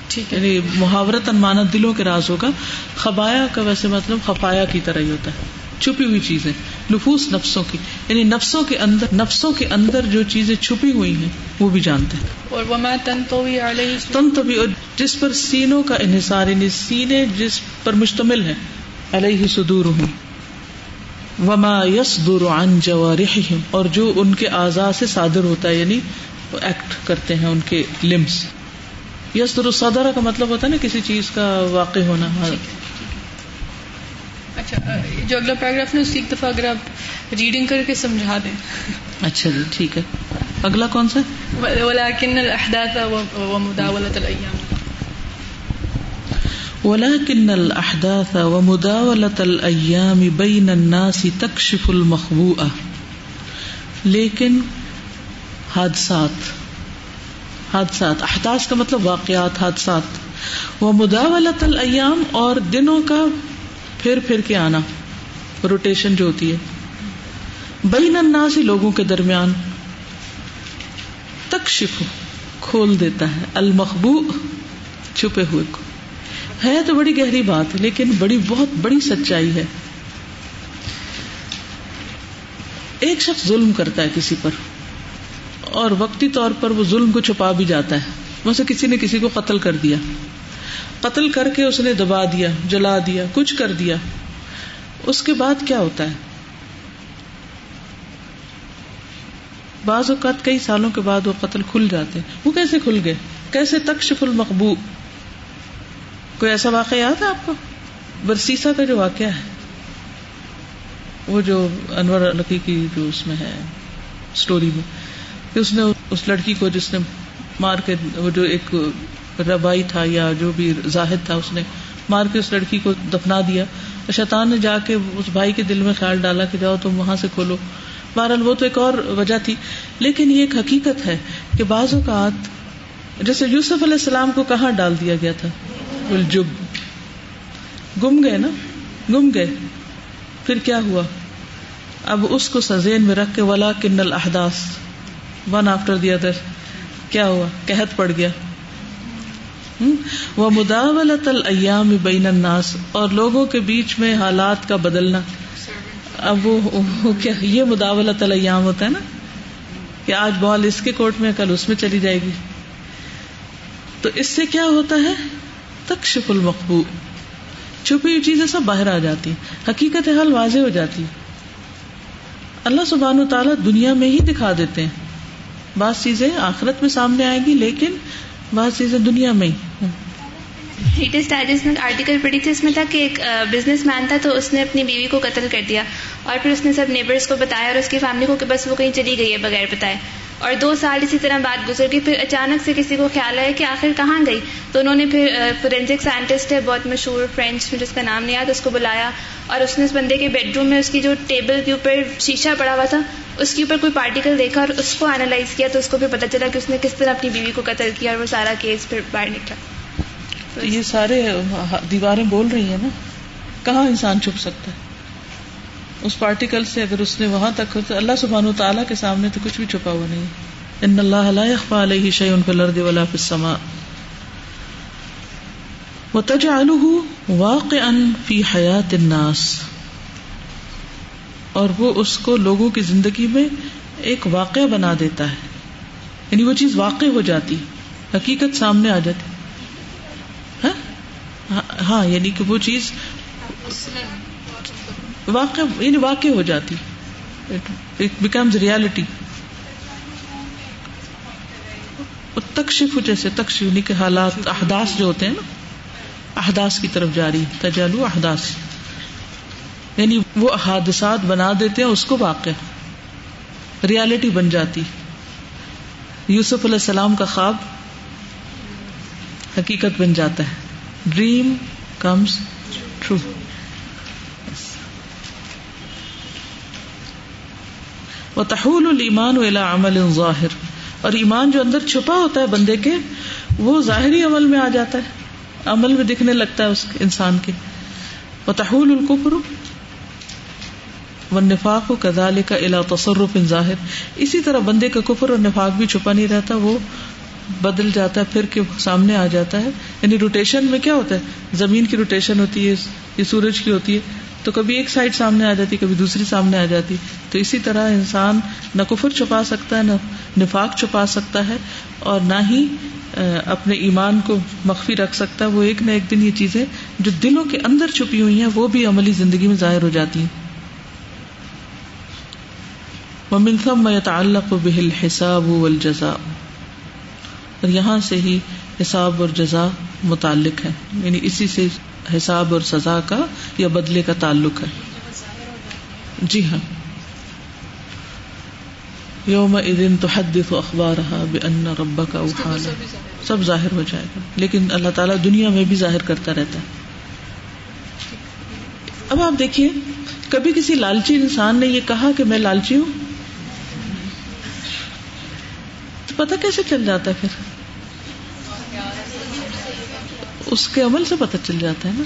ٹھیک ہے. یعنی محاورت مانا دلوں کے راز ہوگا. خبایا کا ویسے مطلب خفایا کی طرح ہی ہوتا ہے. چھپی ہوئی چیزیں نفوس نفسوں کی. یعنی نفسوں کے اندر نفسوں کے اندر جو چیزیں چھپی ہوئی ہیں وہ بھی جانتے ہیں. اور وما تنطوی علیہ. تن تبھی اور جس پر سینوں کا انحصار یعنی سینے جس پر مشتمل ہے علیہ صدور ہوں وما یصدر عن جوارحہم اور جو ان کے اعضاء سے صادر ہوتا ہے یعنی ایکٹ کرتے ہیں ان کے لمس یصدر الصدر کا مطلب ہوتا ہے نا کسی چیز کا واقع ہونا۔ ہاں۔ اچھا جو اگلا پیراگراف ہے اس کی ایک دفعہ اگر آپ ریڈنگ کر کے سمجھا دیں۔ اچھا جی ٹھیک ہے۔ اگلا کون سا؟ ولكن الاحداث ومداولة الايام ولكن الأحداث ومداولة الأيام بين الناس تكشف المخبوءة لیکن حادثات حادثات، احداث کا مطلب واقعات، حادثات. وہ مداولت الایام اور دنوں کا پھر پھر کے آنا روٹیشن جو ہوتی ہے. بین الناس لوگوں کے درمیان تکشف کھول دیتا ہے المخبو چھپے ہوئے کو. ہے تو بڑی گہری بات لیکن بڑی، بہت بڑی سچائی ہے۔ ایک شخص ظلم کرتا ہے کسی پر، اور وقتی طور پر وہ ظلم کو چھپا بھی جاتا ہے۔ ویسے کسی نے کسی کو قتل کر دیا۔ قتل کر کے اس نے دبا دیا، جلا دیا، کچھ کر دیا۔ اس کے بعد کیا ہوتا ہے؟ بعض اوقات کئی سالوں کے بعد وہ قتل کھل جاتے ہیں۔ وہ کیسے کھل گئے؟ کیسے تکشف المقبو کوئی ایسا واقعہ یاد ہے آپ کو؟ برسیسا کا جو واقعہ ہے، وہ جو انور لکی کی جو اس میں ہے اسٹوری میں، کہ اس نے اس لڑکی کو جس نے مار کے، وہ جو ایک ربائی تھا یا جو بھی زاہد تھا، اس نے مار کے اس لڑکی کو دفنا دیا۔ شیطان نے جا کے اس بھائی کے دل میں خیال ڈالا کہ جاؤ تم وہاں سے کھولو۔ بہرحال وہ تو ایک اور وجہ تھی۔ لیکن یہ ایک حقیقت ہے کہ بعض اوقات، جیسے یوسف علیہ السلام کو کہاں ڈال دیا گیا تھا؟ الجب۔ گم گئے نا؟ گم گئے۔ پھر کیا ہوا؟ اب اس کو سزین میں رکھ کے ولا کن الحداس ون آفٹر دی ادر کیا ہوا؟ قحط پڑ گیا۔ وہ مداولت الایام بین الناس۔ اور لوگوں کے بیچ میں حالات کا بدلنا۔ اب وہ کیا؟ یہ مداولت الایام ہوتا ہے نا؟ کہ آج بال اس کے کوٹ میں کل اس میں چلی جائے گی۔ تو اس سے کیا ہوتا ہے؟ تکشف المقبو چھپی ہوئی چیزیں سب باہر آ جاتی حقیقت حال واضح ہو جاتی اللہ سبحان و تعالیٰ دنیا میں ہی دکھا دیتے ہیں۔ بعض چیزیں آخرت میں سامنے آئے گی، لیکن بعض چیزیں دنیا میں ہی۔ لیٹسٹ ڈائجسٹ میں آرٹیکل پڑھی تھی، اس میں تھا کہ ایک بزنس مین تھا تو اس نے اپنی بیوی کو قتل کر دیا اور پھر اس نے سب نیبرس کو بتایا اور اس کی فیملی کو کہ بس وہ کہیں چلی گئی ہے بغیر بتائے۔ اور دو سال اسی طرح بات گزر گئی، پھر اچانک سے کسی کو خیال آیا کہ آخر کہاں گئی؟ تو انہوں نے پھر فورینسک سائنٹسٹ ہے، بہت مشہور فرینچ میں جس کا نام نہیں یاد، اس کو بلایا اور اس نے اس بندے کے بیڈ روم میں اس کی جو ٹیبل کے اوپر شیشہ پڑا ہوا تھا، اس کے اوپر کوئی پارٹیکل دیکھا اور اس کو انالائز کیا تو اس کو پھر پتا چلا کہ اس نے کس طرح اپنی بیوی کو قتل کیا اور وہ سارا کیس پھر باہر نکلا۔ یہ سارے دیواریں بول رہی ہیں نا؟ کہاں انسان چھپ سکتا ہے؟ اس پارٹیکل سے اگر اس نے وہاں تک تو اللہ سبحانہ تعالیٰ کے سامنے تو کچھ بھی چھپا ہوا نہیں۔ ان اللہ لا يخفى عليه شيء في الارض ولا في السماء۔ وتجعله واقعا في حياة الناس۔ اور وہ اس کو لوگوں کی زندگی میں ایک واقعہ بنا دیتا ہے۔ یعنی وہ چیز واقع ہو جاتی حقیقت سامنے آ جاتی۔ ہاں, ہاں، یعنی کہ وہ چیز واقع یعنی واقع ہو جاتی. بیکمز ریالٹی تکشف جیسے تکشف یعنی کہ حالات احداث جو ہوتے ہیں نا، احداث کی طرف جاری، تجالو احداث. یعنی وہ حادثات بنا دیتے ہیں، اس کو واقع. ریالٹی بن جاتی. یوسف علیہ السلام کا خواب حقیقت بن جاتا ہے. ڈریم کمس ٹرو وہ تحول المان ولا عمل ظاہر۔ اور ایمان جو اندر چھپا ہوتا ہے بندے کے، وہ ظاہری عمل میں آ جاتا ہے۔ عمل میں دکھنے لگتا ہے اس انسان کے۔ وہ تحول القفر و نفاق و کدال کا الا تصرف ظاہر۔ اسی طرح بندے کا کفر اور نفاق بھی چھپا نہیں رہتا، وہ بدل جاتا ہے، پھر کے سامنے آ جاتا ہے۔ یعنی روٹیشن میں کیا ہوتا ہے؟ زمین کی روٹیشن ہوتی ہے، یہ سورج کی ہوتی ہے۔ تو کبھی ایک سائڈ سامنے آ جاتی، کبھی دوسری سامنے آ جاتی۔ تو اسی طرح انسان نہ کفر چھپا سکتا ہے، نہ نفاق چھپا سکتا ہے اور نہ ہی اپنے ایمان کو مخفی رکھ سکتا ہے۔ وہ ایک نہ ایک دن یہ چیزیں جو دلوں کے اندر چھپی ہوئی ہیں، وہ بھی عملی زندگی میں ظاہر ہو جاتی ہیں۔ ومن ثم يتعلق به الحساب والجزاء۔ اور یہاں سے ہی حساب اور جزا متعلق ہے۔ یعنی اسی سے حساب اور سزا کا یا بدلے کا تعلق ہے؟ جی ہاں۔ یوم ادن تو حدف اخبار رہا بے ان ربا کا اخانا سب ظاہر ہو جائے گا۔ لیکن اللہ تعالیٰ دنیا میں بھی ظاہر کرتا رہتا ہے۔ اب آپ دیکھیے، کبھی کسی لالچی انسان نے یہ کہا کہ میں لالچی ہوں؟ تو پتا کیسے چل جاتا ہے پھر؟ اس کے عمل سے پتہ چل جاتا ہے نا۔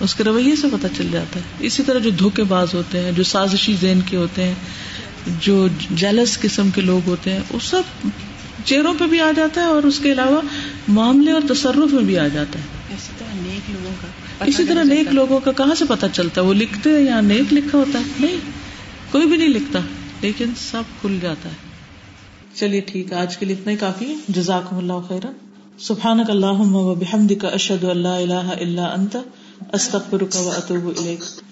اس کے رویے سے پتہ چل جاتا ہے۔ اسی طرح جو دھوکے باز ہوتے ہیں جو سازشی ذہن کے ہوتے ہیں جو جیلس قسم کے لوگ ہوتے ہیں وہ سب چہروں پہ بھی آ جاتا ہے اور اس کے علاوہ معاملے اور تصرف میں بھی آ جاتا ہے۔ اسی طرح نیک لوگوں کا اسی طرح نیک لوگوں کا کہاں سے پتہ چلتا ہے؟ وہ لکھتے ہیں یا نیک لکھا ہوتا ہے؟ نہیں۔ کوئی بھی نہیں لکھتا لیکن سب کھل جاتا ہے۔ چلیے ٹھیک ہے آج کے لیے اتنا ہی کافی ہے۔ جزاک اللہ خیرہ سبحانک اللہم و بحمدک اشہد اللہ الہ الا انت استغفرک و اتوب الیک۔